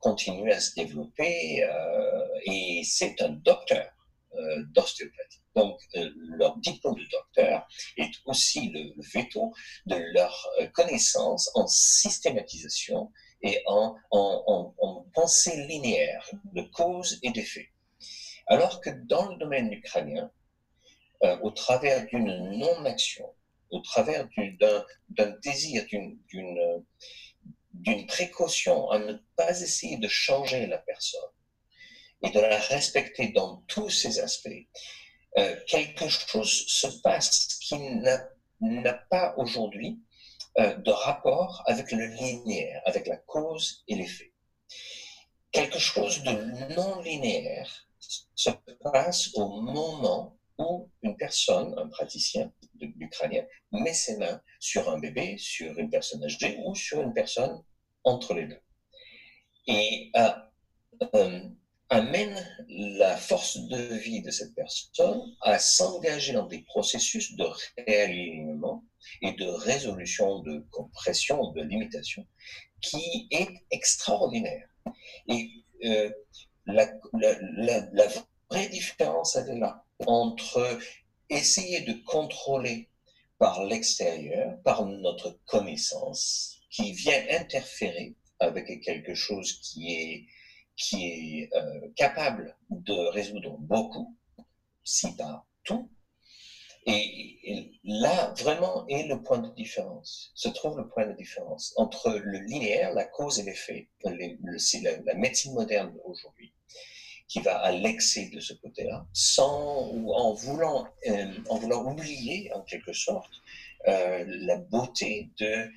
continue à se développer euh, et c'est un docteur d'ostéopathie. Donc, euh, leur diplôme de docteur est aussi le, veto de leur euh, connaissance en systématisation et en, en, en, pensée linéaire de cause et d'effet. Alors que dans le domaine ukrainien, euh, au travers d'une non-action, au travers d'un désir, d'une précaution à ne pas essayer de changer la personne et de la respecter dans tous ses aspects, euh, quelque chose se passe qui n'a pas aujourd'hui euh, de rapport avec le linéaire, avec la cause et l'effet. Quelque chose de non linéaire se passe au moment où une personne, un praticien ukrainien, met ses mains sur un bébé, sur une personne âgée ou sur une personne entre les deux. Et euh, amène la force de vie de cette personne à s'engager dans des processus de réalignement et de résolution de compression, de limitation, qui est extraordinaire. Et euh, la, la, vraie différence, elle est là, entre essayer de contrôler par l'extérieur, par notre connaissance, qui vient interférer avec quelque chose qui est qui est euh, capable de résoudre beaucoup, si pas tout. Et, là, vraiment, est le point de différence, se trouve le point de différence entre le linéaire, la cause et l'effet, le, la, la, médecine moderne aujourd'hui, qui va à l'excès de ce côté-là, sans ou en voulant, euh, en voulant oublier en quelque sorte euh, la beauté de,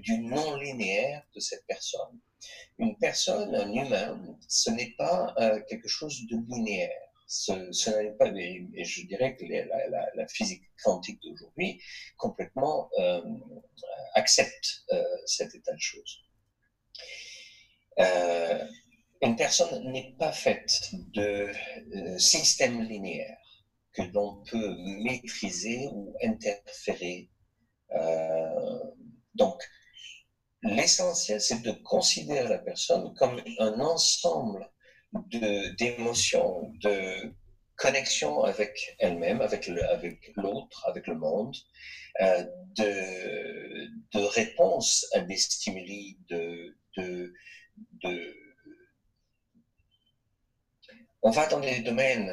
du non linéaire de cette personne. Une personne, un humain, ce n'est pas euh, quelque chose de linéaire. Ce, n'est pas, je dirais que la, physique quantique d'aujourd'hui complètement euh, accepte euh, cet état de choses. Euh, une personne n'est pas faite de système linéaire que l'on peut maîtriser ou interférer. Donc, l'essentiel, c'est de considérer la personne comme un ensemble d'émotions, de, connexion avec elle-même, avec l'autre, avec, le monde, euh, de, de réponse à des stimuli, de, de, de on va dans des domaines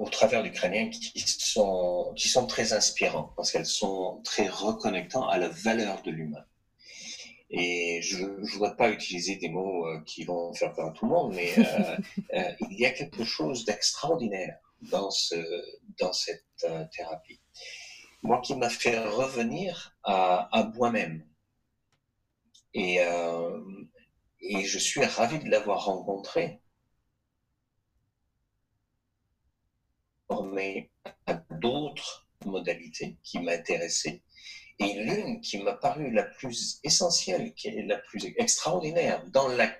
au travers du crânien qui sont, qui sont très inspirants parce qu'elles sont très reconnectants à la valeur de l'humain. Et je ne voudrais pas utiliser des mots euh, qui vont faire peur à tout le monde, mais euh, euh, il y a quelque chose d'extraordinaire dans, ce, dans cette thérapie. Moi qui m'a fait revenir à, à moi-même. Et, et je suis ravi de l'avoir rencontré formé à d'autres modalités qui m'intéressaient. Et l'une qui m'a paru la plus essentielle, qui est la plus extraordinaire dans la,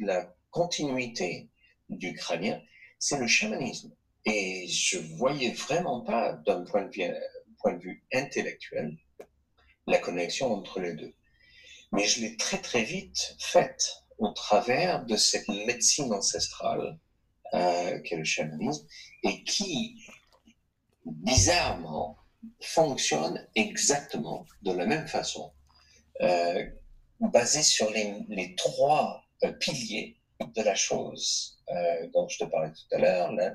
la continuité du crânien, c'est le chamanisme. Et je voyais vraiment pas, d'un point, de vue, point de vue intellectuel, la connexion entre les deux. Mais je l'ai très très vite faite au travers de cette médecine ancestrale euh, qu'est le chamanisme, et qui, bizarrement, fonctionne exactement de la même façon, euh, basé sur les, trois euh, piliers de la chose euh, dont je te parlais tout à l'heure, la,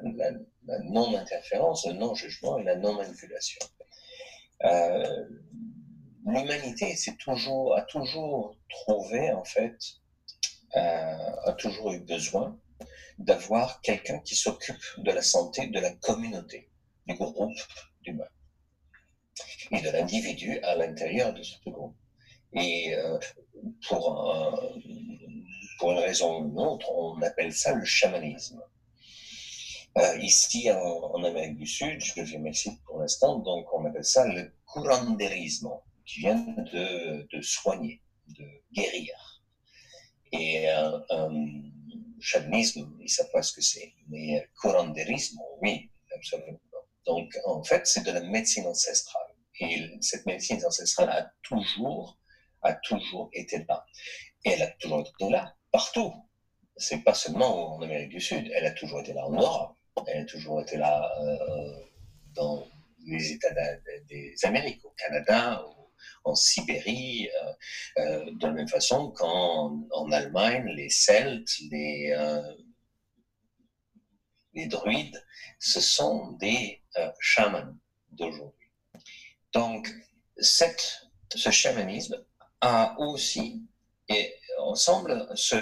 non-interférence, le non-jugement et la non-manipulation. Euh, L'humanité a toujours trouvé, en fait, a toujours eu besoin d'avoir quelqu'un qui s'occupe de la santé de la communauté, du groupe d'humains et de l'individu à l'intérieur de ce groupe. Et euh, pour, pour une raison ou une autre, on appelle ça le chamanisme. Euh, ici, en, Amérique du Sud, je au Mexique pour l'instant, donc on appelle ça le curanderisme, qui vient de, de soigner, de guérir. Et euh, chamanisme, ils ne savent pas ce que c'est. Mais curanderisme, oui, absolument. Donc, en fait, c'est de la médecine ancestrale. Et cette médecine ancestrale a toujours, a toujours été là. Et elle a toujours été là, partout. C'est pas seulement en Amérique du Sud. Elle a toujours été là en Europe. Elle a toujours été là euh, dans les États des Amériques, au Canada, en Sibérie, euh, euh, de la même façon qu'en en Allemagne, les Celtes, les, les druides, ce sont des chamans d'aujourd'hui. Donc, cette, ce chamanisme a aussi, et semble se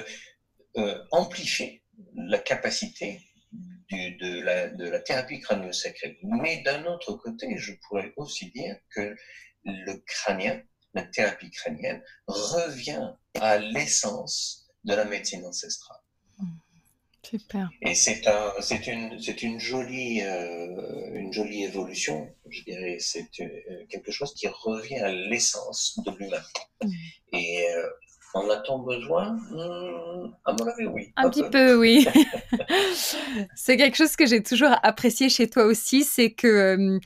amplifier la capacité du, de, la, de, la, thérapie crânio-sacrée. Mais d'un autre côté, je pourrais aussi dire que le crânien, la thérapie crânienne, revient à l'essence de la médecine ancestrale.
Super.
Et c'est un, c'est une, c'est une jolie, euh, une jolie évolution, je dirais. C'est euh, quelque chose qui revient à l'essence de l'humain. Mmh. Et euh, en a-t-on besoin? Mmh, À mon avis, oui.
Un, petit peu, oui. c'est quelque chose que j'ai toujours apprécié chez toi aussi, c'est que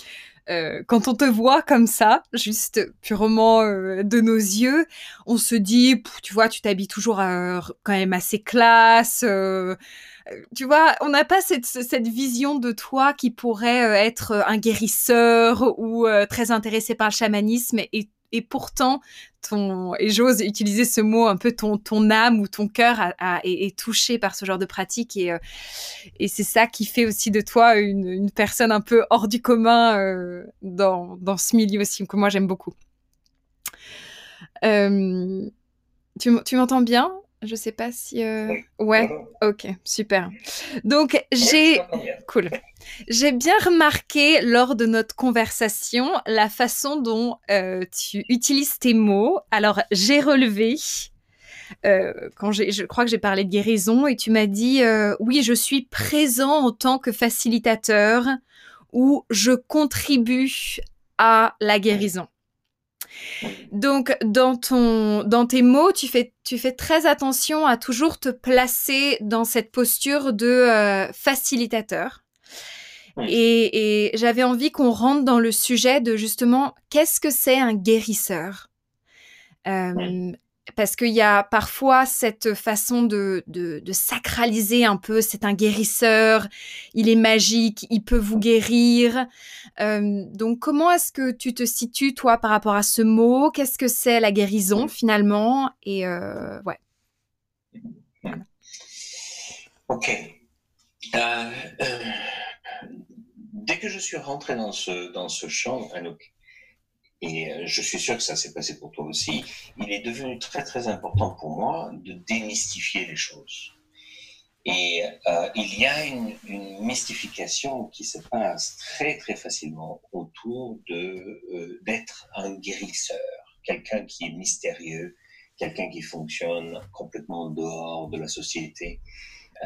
euh, quand on te voit comme ça, juste purement euh, de nos yeux, on se dit, tu vois, tu t'habilles toujours euh, quand même assez classe. Tu vois, on n'a pas cette, cette, vision de toi qui pourrait être un guérisseur ou très intéressé par le chamanisme et et pourtant, ton, et j'ose utiliser ce mot, un peu ton, ton âme ou ton cœur est, touché par ce genre de pratique. Et, euh, et c'est ça qui fait aussi de toi une, une personne un peu hors du commun euh, dans, dans, ce milieu aussi, que moi j'aime beaucoup. Euh, tu, tu m'entends bien? Je sais pas si. Euh, ouais, ok, super. Donc, j'ai. Cool. J'ai bien remarqué lors de notre conversation la façon dont euh, tu utilises tes mots. Alors, j'ai relevé. Euh, quand j'ai, je crois que j'ai parlé de guérison et tu m'as dit oui, je suis présent en tant que facilitateur ou je contribue à la guérison. Donc, dans, ton, dans tes mots, tu fais, tu fais très attention à toujours te placer dans cette posture de euh, facilitateur. Et, j'avais envie qu'on rentre dans le sujet de justement, qu'est-ce que c'est un guérisseur? Euh, parce qu'il y a parfois cette façon de, sacraliser un peu, c'est un guérisseur, il est magique, il peut vous guérir. Euh, donc comment est-ce que tu te situes, toi, par rapport à ce mot? Qu'est-ce que c'est la guérison, finalement? Et euh.
Ok. Euh, dès que je suis rentré dans ce, dans ce champ, Anouk, et euh, je suis sûr que ça s'est passé pour toi aussi, il est devenu très très important pour moi de démystifier les choses. Et euh, il y a une, une, mystification qui se passe très très facilement autour de euh, d'être un guérisseur, quelqu'un qui est mystérieux, quelqu'un qui fonctionne complètement en dehors de la société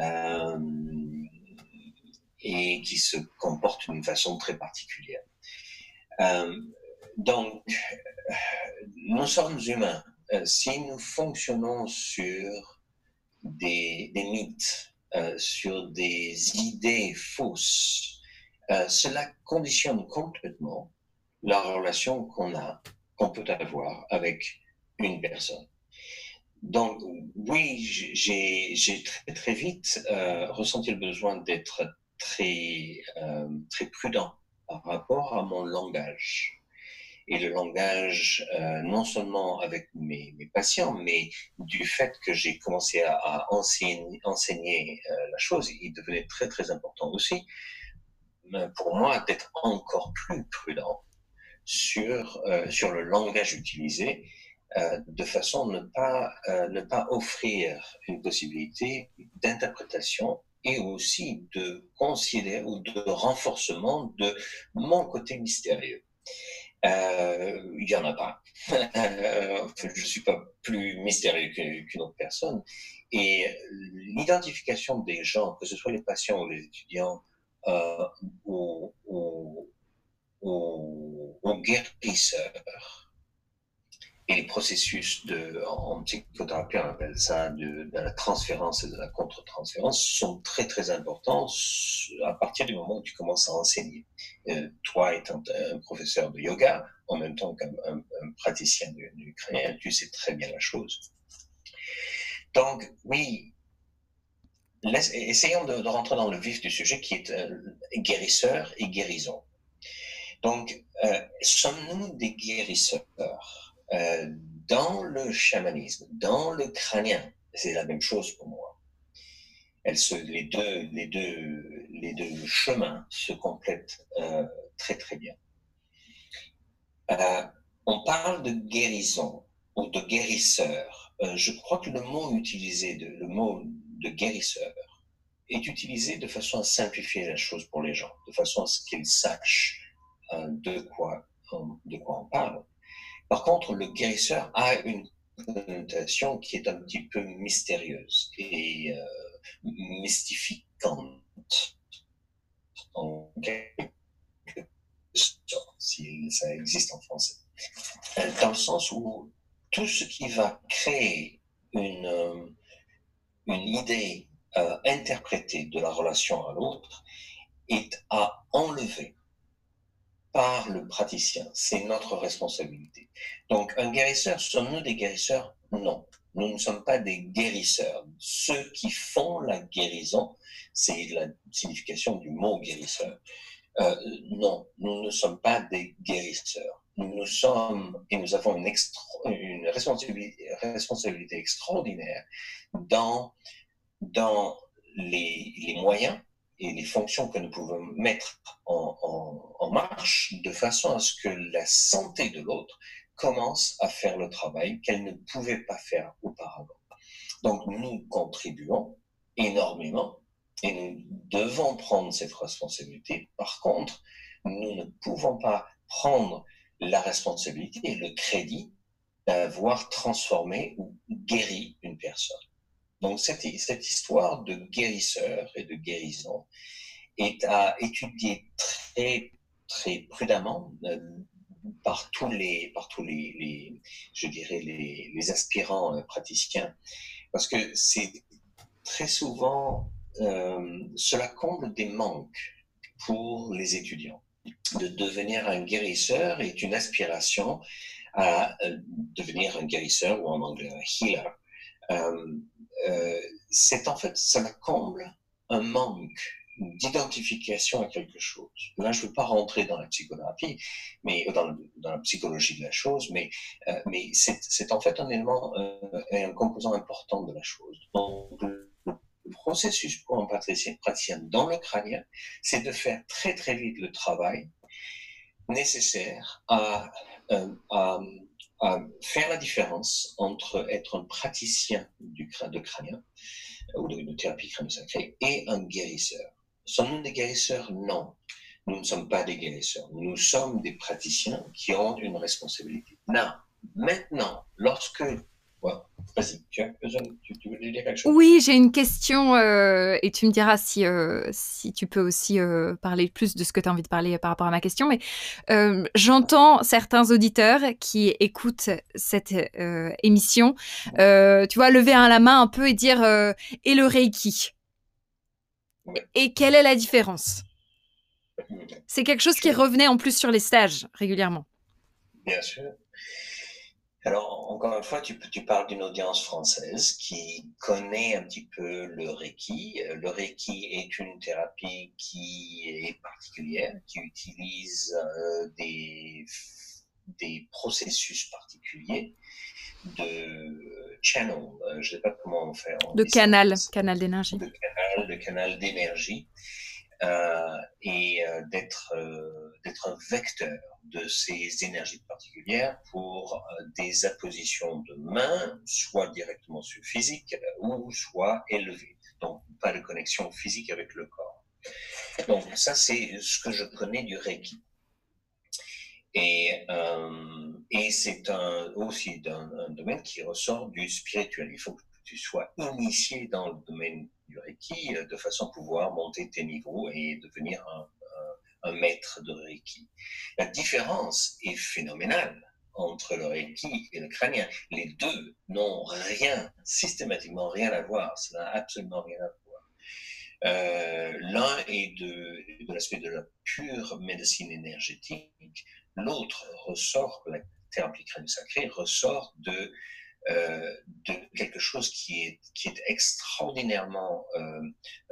euh, et qui se comporte d'une façon très particulière. Euh, donc, nous sommes humains. Euh, si nous fonctionnons sur des, mythes, euh, sur des idées fausses, euh, cela conditionne complètement la relation qu'on a, qu'on peut avoir avec une personne. Donc, oui, j'ai très, très vite ressenti le besoin d'être très, très prudent par rapport à mon langage et le langage, euh, non seulement avec mes, patients, mais du fait que j'ai commencé à, enseigner, euh, la chose, il devenait très très important aussi euh, pour moi d'être encore plus prudent sur, sur le langage utilisé, de façon à ne pas, ne pas offrir une possibilité d'interprétation et aussi de considérer ou de renforcement de mon côté mystérieux. Euh, il n'y en a pas. je ne suis pas plus mystérieux qu'une autre personne. Et l'identification des gens, que ce soit les patients ou les étudiants, euh, ou, ou, guérisseurs, les processus de, en psychothérapie, on appelle ça de, de la transférence et de la contre-transférence, sont très très importants à partir du moment où tu commences à enseigner. Euh, toi étant un professeur de yoga, en même temps qu'un un, praticien du ukrainien, tu sais très bien la chose. Donc oui, essayons de, de, rentrer dans le vif du sujet qui est euh, guérisseur et guérison. Donc, euh, sommes-nous des guérisseurs? Euh, dans le chamanisme, dans le crânien, c'est la même chose pour moi. Les, deux, chemins se complètent euh, très très bien. Euh, on parle de guérison ou de guérisseur. Je crois que le mot utilisé, de, le mot de guérisseur, est utilisé de façon à simplifier la chose pour les gens, de façon à ce qu'ils sachent de quoi on parle. Par contre, le guérisseur a une connotation qui est un petit peu mystérieuse et euh, mystifiante en quelque sorte, si ça existe en français. Dans le sens où tout ce qui va créer une, euh, idée euh, interprétée de la relation à l'autre est à enlever par le praticien. C'est notre responsabilité. Donc, un guérisseur, sommes-nous des guérisseurs? Non. Nous ne sommes pas des guérisseurs. Ceux qui font la guérison, c'est la signification du mot guérisseur. Euh, non, nous ne sommes pas des guérisseurs. Nous sommes et nous avons une, une responsabilité, responsabilité, extraordinaire dans, dans les, les moyens et les fonctions que nous pouvons mettre en, en, en, marche de façon à ce que la santé de l'autre commence à faire le travail qu'elle ne pouvait pas faire auparavant. Donc nous contribuons énormément et nous devons prendre cette responsabilité. Par contre, nous ne pouvons pas prendre la responsabilité et le crédit d'avoir transformé ou guéri une personne. Donc cette, cette histoire de guérisseur et de guérison est à étudier très très prudemment euh, par tous les par tous les, je dirais les, les aspirants euh, praticiens parce que c'est très souvent euh, cela comble des manques pour les étudiants de devenir un guérisseur est une aspiration à euh, devenir un guérisseur ou en anglais un healer. Euh, c'est en fait, ça comble un manque d'identification à quelque chose. Là, je ne veux pas rentrer dans la psychothérapie, mais dans, dans la psychologie de la chose, mais, euh, mais c'est en fait un élément, euh, un composant important de la chose. Donc, le processus pour un praticien, praticien dans le crânien, c'est de faire très très vite le travail nécessaire à, euh, à, faire la différence entre être un praticien de crânien ou de, de thérapie crânio-sacrée et un guérisseur. Sommes-nous des guérisseurs? Non. Nous ne sommes pas des guérisseurs. Nous sommes des praticiens qui ont une responsabilité. Non. Maintenant, lorsque Vas-y, tu, veux dire quelque chose?
Oui, j'ai une question euh, et tu me diras si, euh, si tu peux aussi euh, parler plus de ce que tu as envie de parler par rapport à ma question. Mais j'entends certains auditeurs qui écoutent cette émission, tu vois, lever la main un peu et dire et le Reiki Et quelle est la différence? C'est quelque chose qui revenait en plus sur les stages régulièrement.
Bien sûr. Alors, encore une fois, tu, tu parles d'une audience française qui connaît un petit peu le Reiki. Le Reiki est une thérapie qui est particulière, qui utilise euh, des, des processus particuliers de channel, euh, je ne sais pas comment on fait.
de canal, canal d'énergie.
De canal, de canal d'énergie. Euh, et euh, d'être euh, d'être un vecteur de ces énergies particulières pour des appositions de main, soit directement sur physique ou soit élevées. Donc pas de connexion physique avec le corps. Donc ça c'est ce que je connais du Reiki. Et, et c'est un, aussi un, domaine qui ressort du spirituel. Il faut tu sois initié dans le domaine du Reiki euh, de façon à pouvoir monter tes niveaux et devenir un, maître de Reiki. La différence est phénoménale entre le Reiki et le crânien. Les deux n'ont rien, systématiquement rien à voir. Ça n'a absolument rien à voir. Euh, L'un est de, de l'aspect de la pure médecine énergétique, l'autre ressort, la thérapie crânio-sacrée ressort de euh, de quelque chose qui est, qui est extraordinairement euh,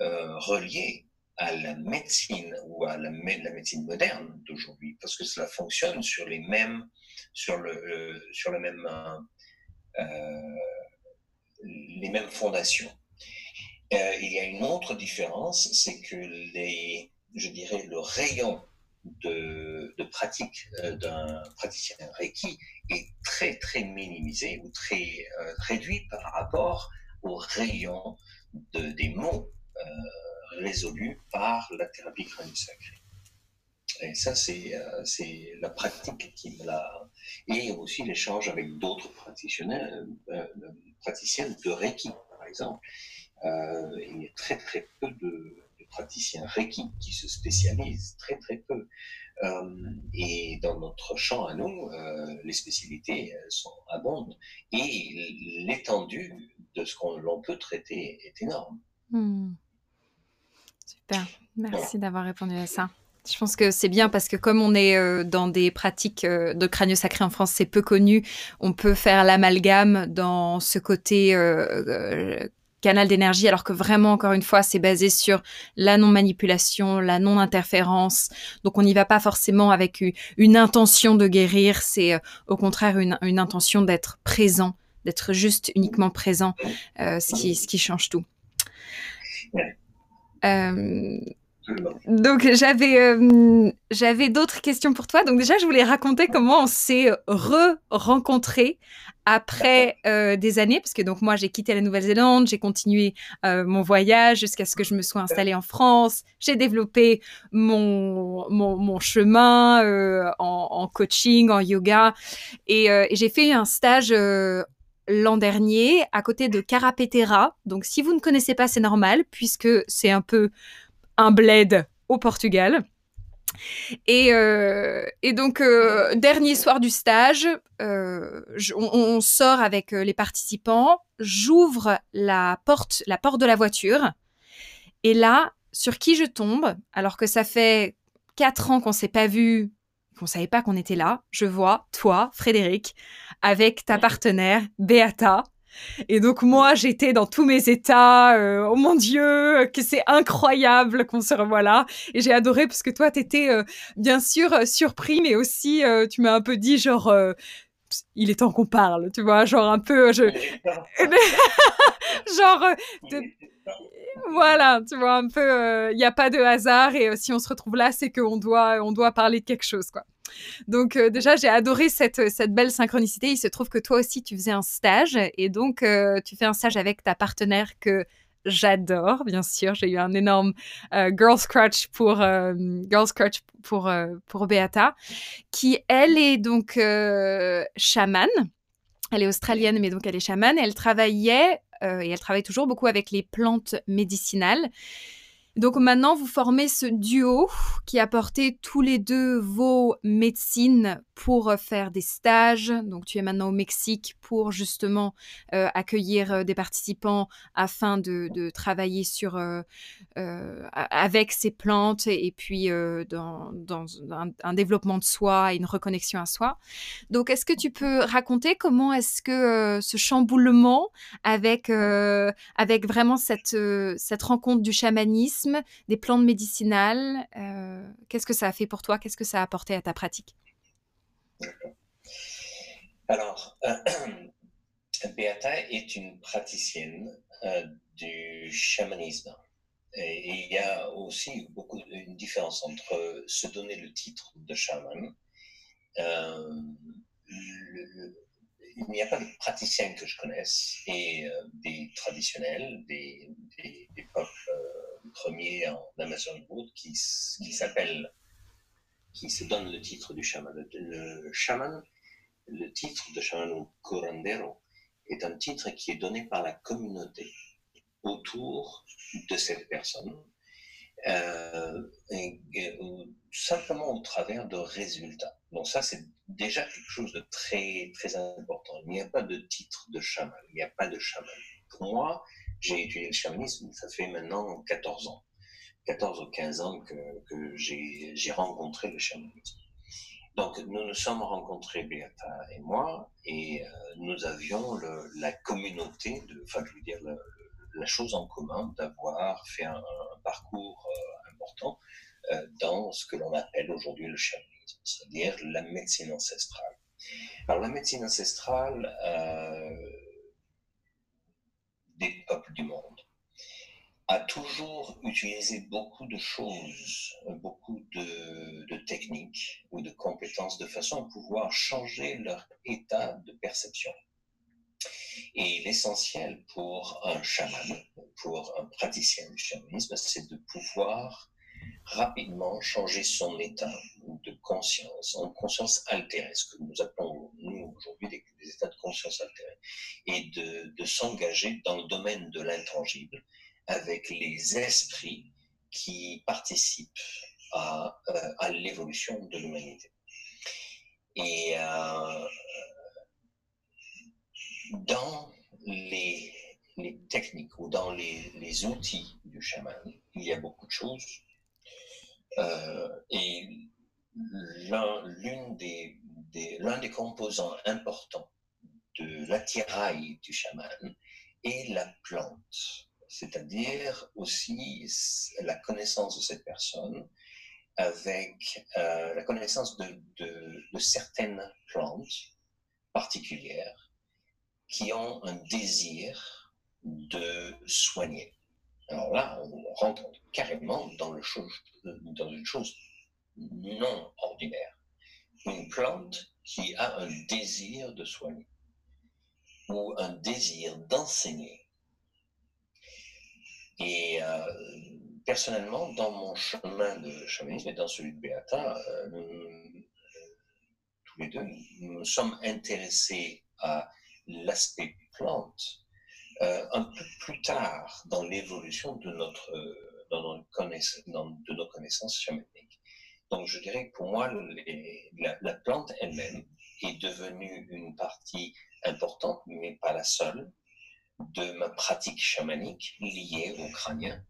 euh, relié à la médecine ou à la, la médecine moderne d'aujourd'hui, parce que cela fonctionne sur les mêmes, sur le, sur le même, euh, les mêmes fondations. Il y a une autre différence, c'est que les, je dirais, le rayon de, pratique euh, d'un praticien Reiki est très très minimisé ou très euh, réduit par rapport au rayon de, des mots euh, résolus par la thérapie crânio-sacrée. Et ça, c'est la pratique qui me l'a... Et aussi l'échange avec d'autres praticiens, praticiennes de Reiki, par exemple. il y a très très peu de, praticiens Reiki qui se spécialisent, très très peu. Euh, et dans notre champ à nous, euh, les spécialités sont abondantes et l'étendue de ce qu'on l'on peut traiter est énorme.
Hmm. Super, merci d'avoir répondu à ça. Je pense que c'est bien parce que comme on est euh, dans des pratiques euh, de crânio sacré en France, c'est peu connu, on peut faire l'amalgame dans ce côté euh, canal d'énergie, alors que vraiment, encore une fois, c'est basé sur la non-manipulation, la non-interférence. Donc, on n'y va pas forcément avec une intention de guérir, c'est euh, au contraire une, une intention d'être présent, d'être juste uniquement présent, euh, ce, qui, ce qui change tout. Euh, Donc j'avais euh, j'avais d'autres questions pour toi. Donc déjà je voulais raconter comment on s'est re-rencontrés après euh, des années, parce que donc moi j'ai quitté la Nouvelle-Zélande, j'ai continué euh, mon voyage jusqu'à ce que je me sois installée en France. J'ai développé mon mon, chemin en, coaching, en yoga, et j'ai fait un stage l'an dernier à côté de Carapetera. Donc si vous ne connaissez pas, c'est normal puisque c'est un peu un bled au Portugal. Et, euh, donc, euh, dernier soir du stage, euh, on, sort avec les participants, j'ouvre la porte, la porte de la voiture, et là, sur qui je tombe, alors que ça fait quatre ans qu'on s'est pas vu, qu'on savait pas qu'on était là, je vois toi, Frédéric, avec ta partenaire, Beata, et donc moi, j'étais dans tous mes états. Euh, oh mon Dieu, que c'est incroyable qu'on se revoie là. Et j'ai adoré parce que toi, t'étais euh, bien sûr euh, surpris, mais aussi tu m'as un peu dit genre. il est temps qu'on parle, tu vois, genre un peu, je... genre, voilà, tu vois, un peu, il n'y a pas de hasard et si on se retrouve là, c'est qu'on doit, on doit parler de quelque chose, quoi. Donc euh, déjà, j'ai adoré cette, cette belle synchronicité. Il se trouve que toi aussi, tu faisais un stage et donc euh, tu fais un stage avec ta partenaire que j'adore, bien sûr. J'ai eu un énorme euh, girl scratch pour girl scratch pour pour Beata, qui elle est donc chamane. Elle est australienne, mais donc elle est chamane. elle travaillait et elle travaille toujours beaucoup avec les plantes médicinales. Donc maintenant, vous formez ce duo qui apportait tous les deux vos médecines pour faire des stages. Donc tu es maintenant au Mexique pour justement euh, accueillir euh, des participants afin de, travailler sur euh, avec ces plantes et, puis dans, un, développement de soi et une reconnexion à soi. Donc est-ce que tu peux raconter comment est-ce que ce chamboulement avec avec vraiment cette cette rencontre du chamanisme, des plantes médicinales, qu'est-ce que ça a fait pour toi? Qu'est-ce que ça a apporté à ta pratique?
Alors, euh, Beata est une praticienne euh, du chamanisme. Et, il y a aussi beaucoup une différence entre se donner le titre de chaman. Euh, il n'y a pas de praticiens que je connaisse et des traditionnels, des, peuples premiers en Amazon qui, qui s'appellent, qui se donnent le titre du chaman. Le chaman le titre de chaman curandero est un titre qui est donné par la communauté autour de cette personne, euh, simplement au travers de résultats. Donc ça, c'est déjà quelque chose de très, très important. Il n'y a pas de titre de chaman, il n'y a pas de chaman. Pour moi, j'ai étudié le chamanisme, ça fait maintenant 14 ans. 14 ou 15 ans que, que j'ai rencontré le chamanisme. Donc, nous nous sommes rencontrés, Beata et moi, et euh, nous avions la communauté, de, enfin, je veux dire, la chose en commun d'avoir fait un, parcours euh, important euh, dans ce que l'on appelle aujourd'hui le chamanisme, c'est-à-dire la médecine ancestrale. Alors, la médecine ancestrale peuples du monde a toujours utilisé beaucoup de choses, beaucoup de, techniques ou de compétences de façon à pouvoir changer leur état de perception. Et l'essentiel pour un chaman, pour un praticien du chamanisme, c'est de pouvoir rapidement changer son état de conscience en conscience altérée, ce que nous appelons nous aujourd'hui des, états de conscience altérés, et de, de s'engager dans le domaine de l'intangible avec les esprits qui participent à, euh, l'évolution de l'humanité. Et euh, dans les, techniques ou dans les, outils du chaman, il y a beaucoup de choses. Euh, et l'un des, des composants importants de l'attirail du chaman est la plante. C'est-à-dire aussi la connaissance de cette personne avec euh, la connaissance de, certaines plantes particulières qui ont un désir de soigner, Alors là, on rentre carrément chose, dans une chose non ordinaire. Une plante qui a un désir de soigner ou un désir d'enseigner. Et euh, personnellement, dans mon chemin de chamanisme et dans celui de Beata, euh, tous les deux, nous nous sommes intéressés à l'aspect plante euh, un peu plus tard dans l'évolution de notre dans nos, de nos connaissances chamaniques. Donc je dirais que pour moi, la, plante elle-même est devenue une partie importante, mais pas la seule, de ma pratique chamanique liée au crânien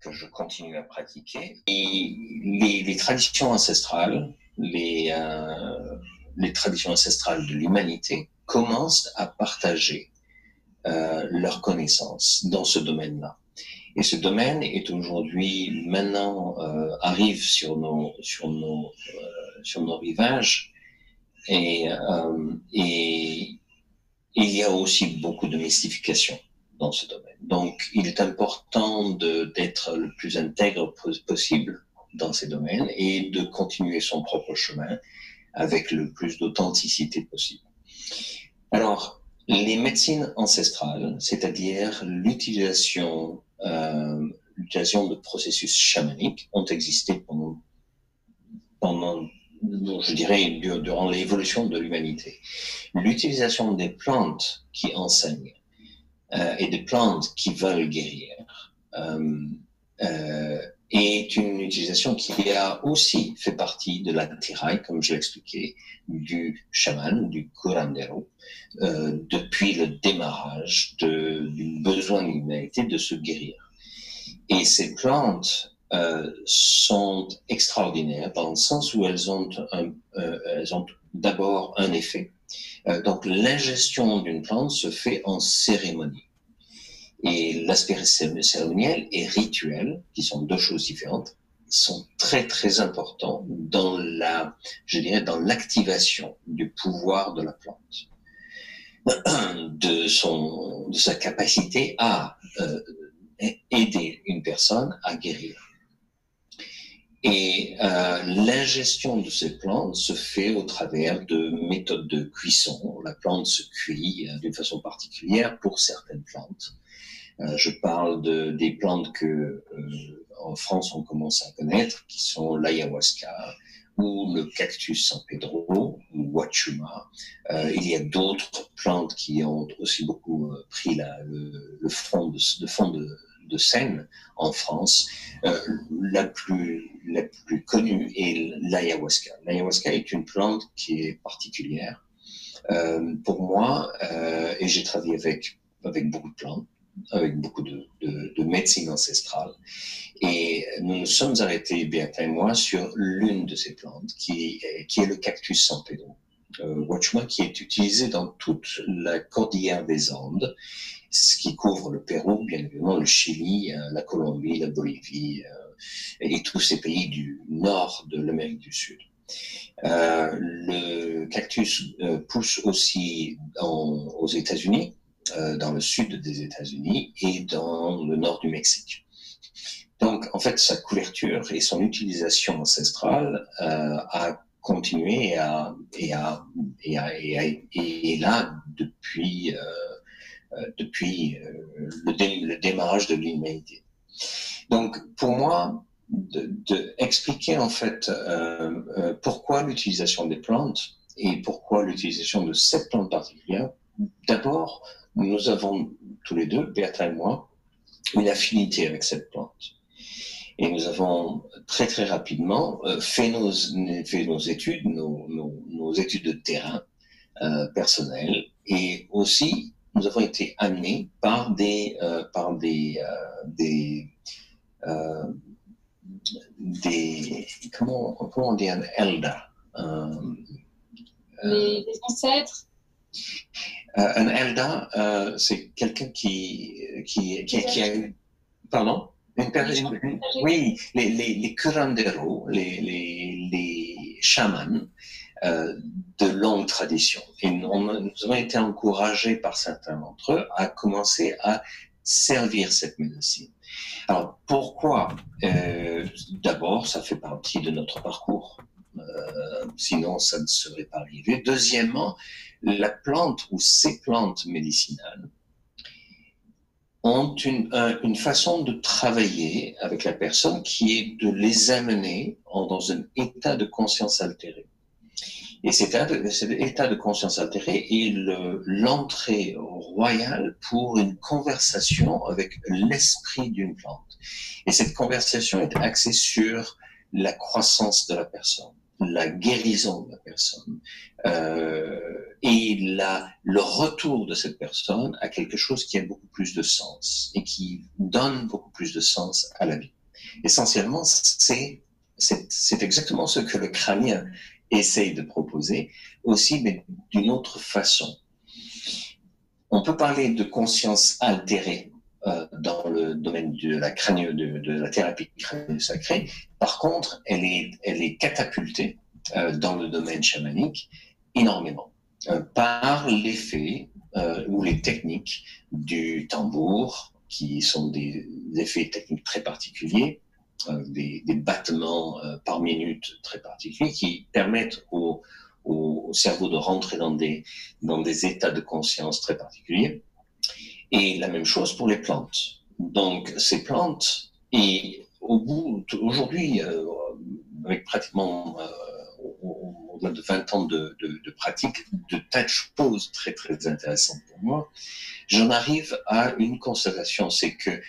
que je continue à pratiquer. Et les, traditions ancestrales, les, euh, les traditions ancestrales de l'humanité commencent à partager euh, leurs connaissances dans ce domaine-là. Et ce domaine est aujourd'hui, maintenant, euh, arrive sur nos, sur nos, euh, sur nos rivages. Et, euh, et il y a aussi beaucoup de mystification dans ce domaine. Donc, il est important d'être le plus intègre possible dans ces domaines et de continuer son propre chemin avec le plus d'authenticité possible. Alors, les médecines ancestrales, c'est-à-dire l'utilisation euh, l'utilisation de processus chamaniques, ont existé pendant, pendant je dirais, durant l'évolution de l'humanité. L'utilisation des plantes qui enseignent euh, et des plantes qui veulent guérir euh, euh, est une utilisation qui a aussi fait partie de la tiraille, comme je l'expliquais, du chaman, du curandero, euh, depuis le démarrage du besoin de l'humanité de se guérir. Et ces plantes euh, sont extraordinaires dans le sens où elles ont, euh, elles ont d'abord un effet. Euh, donc l'ingestion d'une plante se fait en cérémonie. Et l'aspect cérémoniel et rituel, qui sont deux choses différentes, sont très très importants dans la, je dirais, dans l'activation du pouvoir de la plante, de son, de sa capacité à euh, aider une personne à guérir. Et euh, l'ingestion de ces plantes se fait au travers de méthodes de cuisson. La plante se cuit euh, d'une façon particulière pour certaines plantes. Euh, je parle de, des plantes que euh, en France on commence à connaître, qui sont l'ayahuasca ou le cactus San Pedro ou Wachuma. Euh, il y a d'autres plantes qui ont aussi beaucoup euh, pris la, le, le, front de, de fond de, de scène en France. Euh, la plus la plus connue est l'ayahuasca. L'ayahuasca est une plante qui est particulière pour moi et j'ai travaillé avec avec beaucoup de plantes avec beaucoup de, de, de, médecine ancestrale. Et nous nous sommes arrêtés, Béata et moi, sur l'une de ces plantes, qui est, le cactus San Pedro. Euh, Watchman, qui est utilisé dans toute la cordillère des Andes, ce qui couvre le Pérou, bien évidemment, le Chili, euh, la Colombie, la Bolivie euh, et tous ces pays du nord de l'Amérique du Sud. Euh, le cactus pousse aussi aux États-Unis, euh, dans le sud des États-Unis et dans le nord du Mexique. Donc, en fait, sa couverture et son utilisation ancestrale euh, a continué et, a, et, a, et, a, et, est là depuis, euh, euh, depuis euh, le, dé, le, démarrage de l'humanité. Donc, pour moi, de, de expliquer en fait pourquoi l'utilisation des plantes et pourquoi l'utilisation de cette plante particulière, d'abord, nous avons tous les deux, Bertrand et moi, une affinité avec cette plante. Et nous avons très très rapidement euh, fait, nos, études, nos, études de terrain euh, personnelles, et aussi nous avons été amenés par des euh, par des euh, des euh, des comment comment dire elder
les, les ancêtres
euh, un elda, euh, c'est quelqu'un qui, qui, qui, a eu... Pardon? Une personne, oui, les, les, les curanderos, les, les, les chamans euh, de longue tradition. Et nous, nous avons été encouragés par certains d'entre eux à commencer à servir cette médecine. Alors pourquoi? D'abord, ça fait partie de notre parcours. sinon, ça ne serait pas arrivé. Deuxièmement, la plante ou ces plantes médicinales ont une, une, façon de travailler avec la personne qui est de les amener dans un état de conscience altéré. Et cet état de, conscience altéré est l'entrée royale pour une conversation avec l'esprit d'une plante. Et cette conversation est axée sur la croissance de la personne la guérison de la personne euh, et la, le retour de cette personne à quelque chose qui a beaucoup plus de sens et qui donne beaucoup plus de sens à la vie. Essentiellement, c'est c'est exactement ce que le crânien essaye de proposer, aussi, mais d'une autre façon. On peut parler de conscience altérée euh, dans le domaine de la crânio, de, de, la thérapie crânio-sacrée. Par contre, elle est, elle est catapultée euh, dans le domaine chamanique énormément euh, par l'effet euh, ou les techniques du tambour, qui sont des effets techniques très particuliers, des, des, battements par minute très particuliers qui permettent au, au, cerveau de rentrer dans des, dans des états de conscience très particuliers. Et la même chose pour les plantes. Donc ces plantes, et au bout, aujourd'hui, avec pratiquement au-delà de 20 ans de, pratique, de tas de très très intéressantes pour moi, j'en arrive à une constatation, c'est que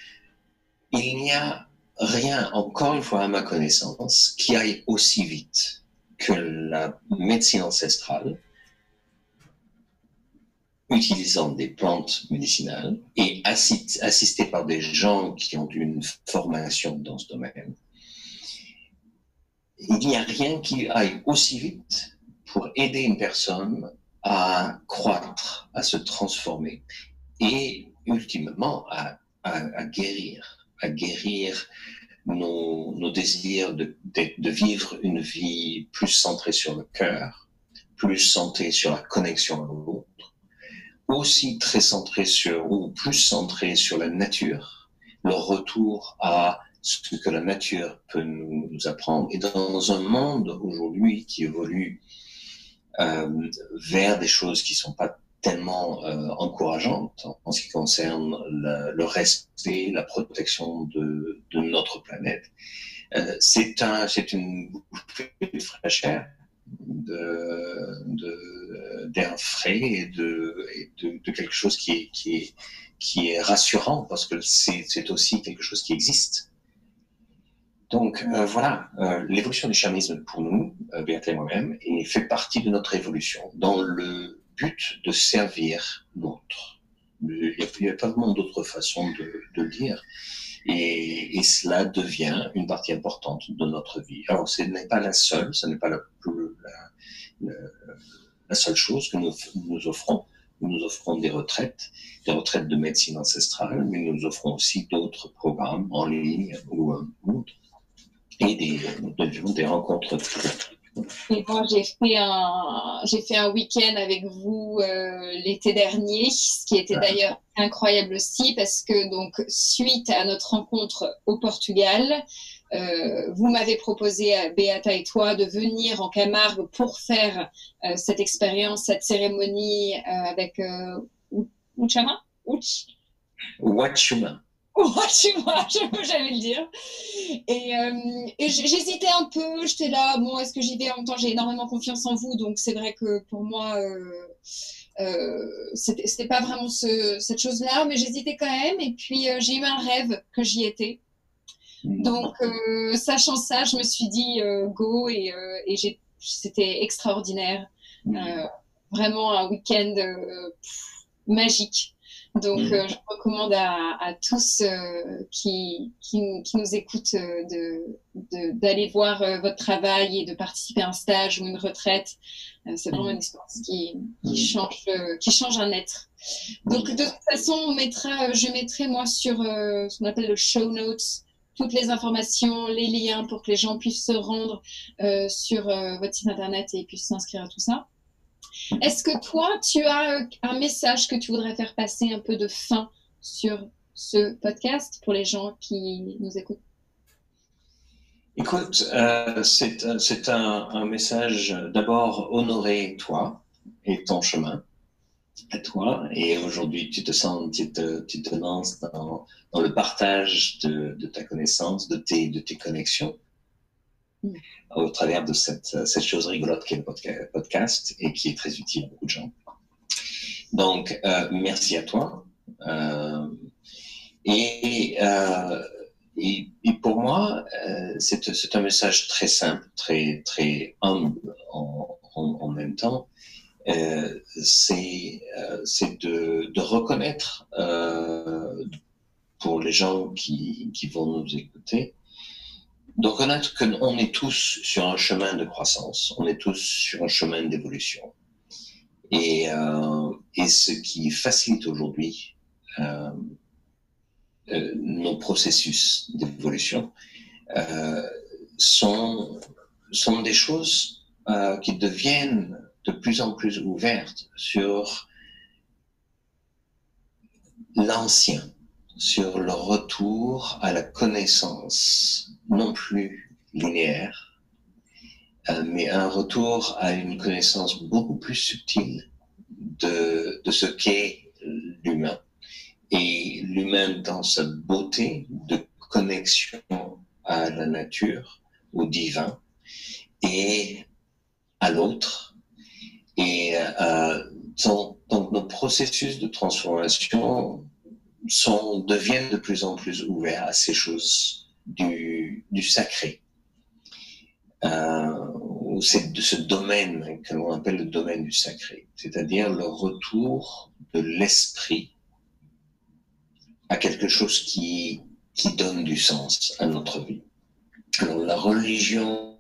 il n'y a rien, encore une fois à ma connaissance, qui aille aussi vite que la médecine ancestrale, utilisant des plantes médicinales et assisté par des gens qui ont une formation dans ce domaine, il n'y a rien qui aille aussi vite pour aider une personne à croître, à se transformer et ultimement à, guérir, à guérir nos, nos désirs de, de, vivre une vie plus centrée sur le cœur, plus centrée sur la connexion à l'autre, aussi très centrée sur, ou plus centrée sur la nature, le retour à ce que la nature peut nous, apprendre. Et dans un monde aujourd'hui qui évolue euh, vers des choses qui sont pas tellement euh, encourageantes en ce qui concerne le respect, la protection de, de notre planète, euh, c'est un, c'est une bouffée de fraîcheur, de, d'air frais et de, de, quelque chose qui est, qui est, qui est rassurant parce que c'est, aussi quelque chose qui existe. Donc euh, voilà, euh, l'évolution du chamanisme pour nous, euh, et moi-même, fait partie de notre évolution dans le but de servir l'autre. Il n'y a, pas vraiment d'autre façon de, de, le dire. Et, et, cela devient une partie importante de notre vie. Alors ce n'est pas la seule, ce n'est pas la, seule chose que nous, nous offrons. Nous offrons des retraites, des retraites de médecine ancestrale, mais nous offrons aussi d'autres programmes en ligne ou, ou autres et des, des rencontres.
Et moi, j'ai fait un, j'ai fait un week-end avec vous euh, l'été dernier, ce qui était d'ailleurs incroyable aussi parce que donc suite à notre rencontre au Portugal, euh, vous m'avez proposé, à Beata et toi, de venir en Camargue pour faire euh, cette expérience, cette cérémonie avec Uchama Uch
Wachuma.
vois, j'allais le dire. Et, euh, et j'hésitais un peu, j'étais là, bon, est-ce que j'y vais? En même temps, j'ai énormément confiance en vous, donc c'est vrai que pour moi, euh, euh, c'était pas vraiment ce, cette chose-là, mais j'hésitais quand même. Et puis, euh, j'ai eu un rêve que j'y étais. Donc, euh, sachant ça, je me suis dit go et, et c'était extraordinaire. vraiment un week-end magique. Donc, mm. euh, je recommande à, à tous euh, qui, qui, qui, nous écoutent euh, d'aller de, voir votre travail et de participer à un stage ou une retraite. c'est vraiment mm. une expérience qui, qui, mm. change, qui change un être. Donc, de toute façon, on mettra, je mettrai moi sur ce qu'on appelle le show notes toutes les informations, les liens pour que les gens puissent se rendre sur votre site internet et puissent s'inscrire à tout ça. Est-ce que toi, tu as un message que tu voudrais faire passer un peu de fin sur
ce podcast pour les gens qui nous écoutent?
Écoute, euh, c'est un, un, message d'abord honorer toi et ton chemin à toi. Et aujourd'hui, tu te sens, tu te, tu te lances dans, dans le partage de, de, ta connaissance, de tes, de tes connexions mm. au travers de cette, cette chose rigolote qui est le podcast et qui est très utile à beaucoup de gens. Donc, euh, merci à toi. Euh, et, euh, et, et, pour moi, c'est un message très simple, très, très humble en, en, en même temps. Euh, c'est euh, de, de, reconnaître euh, pour les gens qui, qui vont nous écouter, de reconnaître qu'on est tous sur un chemin de croissance, on est tous sur un chemin d'évolution. Et, euh, et ce qui facilite aujourd'hui euh, euh, nos processus d'évolution sont, sont des choses qui deviennent de plus en plus ouvertes sur l'ancien, sur le retour à la connaissance non plus linéaire, euh, mais un retour à une connaissance beaucoup plus subtile de, de ce qu'est l'humain et l'humain dans sa beauté de connexion à la nature, au divin et à l'autre. Et euh, donc, nos processus de transformation sont, deviennent de plus en plus ouverts à ces choses du, du sacré. Euh, c'est de ce domaine que l'on appelle le domaine du sacré, c'est-à-dire le retour de l'esprit à quelque chose qui, qui donne du sens à notre vie. Alors la religion,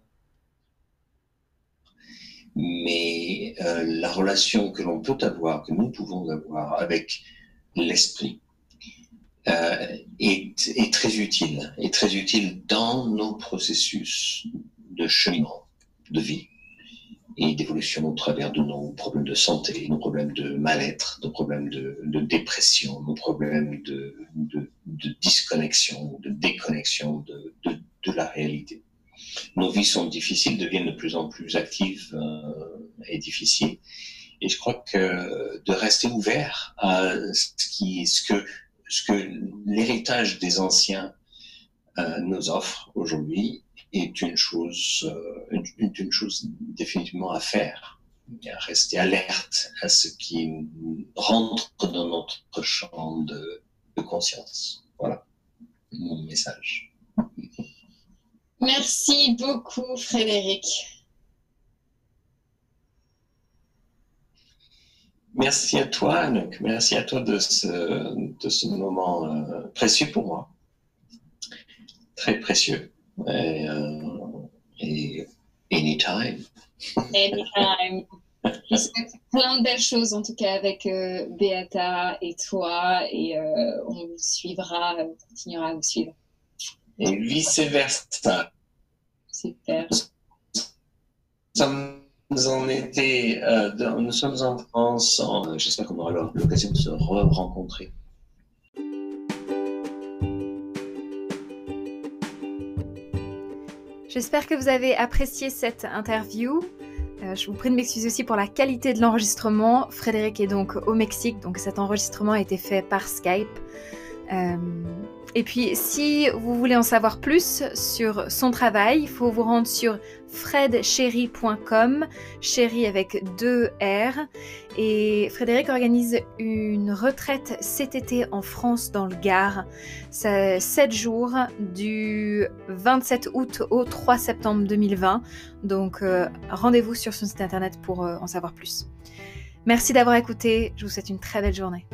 mais euh, la relation que l'on peut avoir, que nous pouvons avoir avec l'esprit, euh, est, est, très utile, est très utile dans nos processus de cheminement de vie et d'évolution au travers de nos problèmes de santé, nos problèmes de mal-être, nos problèmes de, de, dépression, nos problèmes de, de, de disconnexion, de déconnexion de, de, la réalité. Nos vies sont difficiles, deviennent de plus en plus actives euh, et difficiles. Et je crois que de rester ouvert à ce, qui, ce que, ce que l'héritage des anciens euh, nous offre aujourd'hui est une chose, euh, une, une, chose définitivement à faire. Rester alerte à ce qui rentre dans notre champ de, de conscience. Voilà mon message.
Merci beaucoup, Frédéric.
Merci à toi, Anouk. Merci à toi de ce, de ce moment euh, précieux pour moi. Très précieux. Et, euh, et anytime.
Anytime. Je souhaite plein de belles choses en tout cas avec euh, Beata et toi et euh, on vous suivra, on continuera à vous suivre.
Et vice versa.
Super.
Nous sommes en été, euh, dans, nous sommes en France, j'espère qu'on aura l'occasion de se re-rencontrer.
J'espère que vous avez apprécié cette interview. Euh, je vous prie de m'excuser aussi pour la qualité de l'enregistrement. Frédéric est donc au Mexique, donc cet enregistrement a été fait par Skype. Euh, et puis, si vous voulez en savoir plus sur son travail, il faut vous rendre sur fredchéri.com, chéri avec deux R. Et Frédéric organise une retraite cet été en France, dans le Gard. C'est 7 jours, du 27 août au 3 septembre 2020. Donc, euh, rendez-vous sur son site internet pour euh, en savoir plus. Merci d'avoir écouté. Je vous souhaite une très belle journée.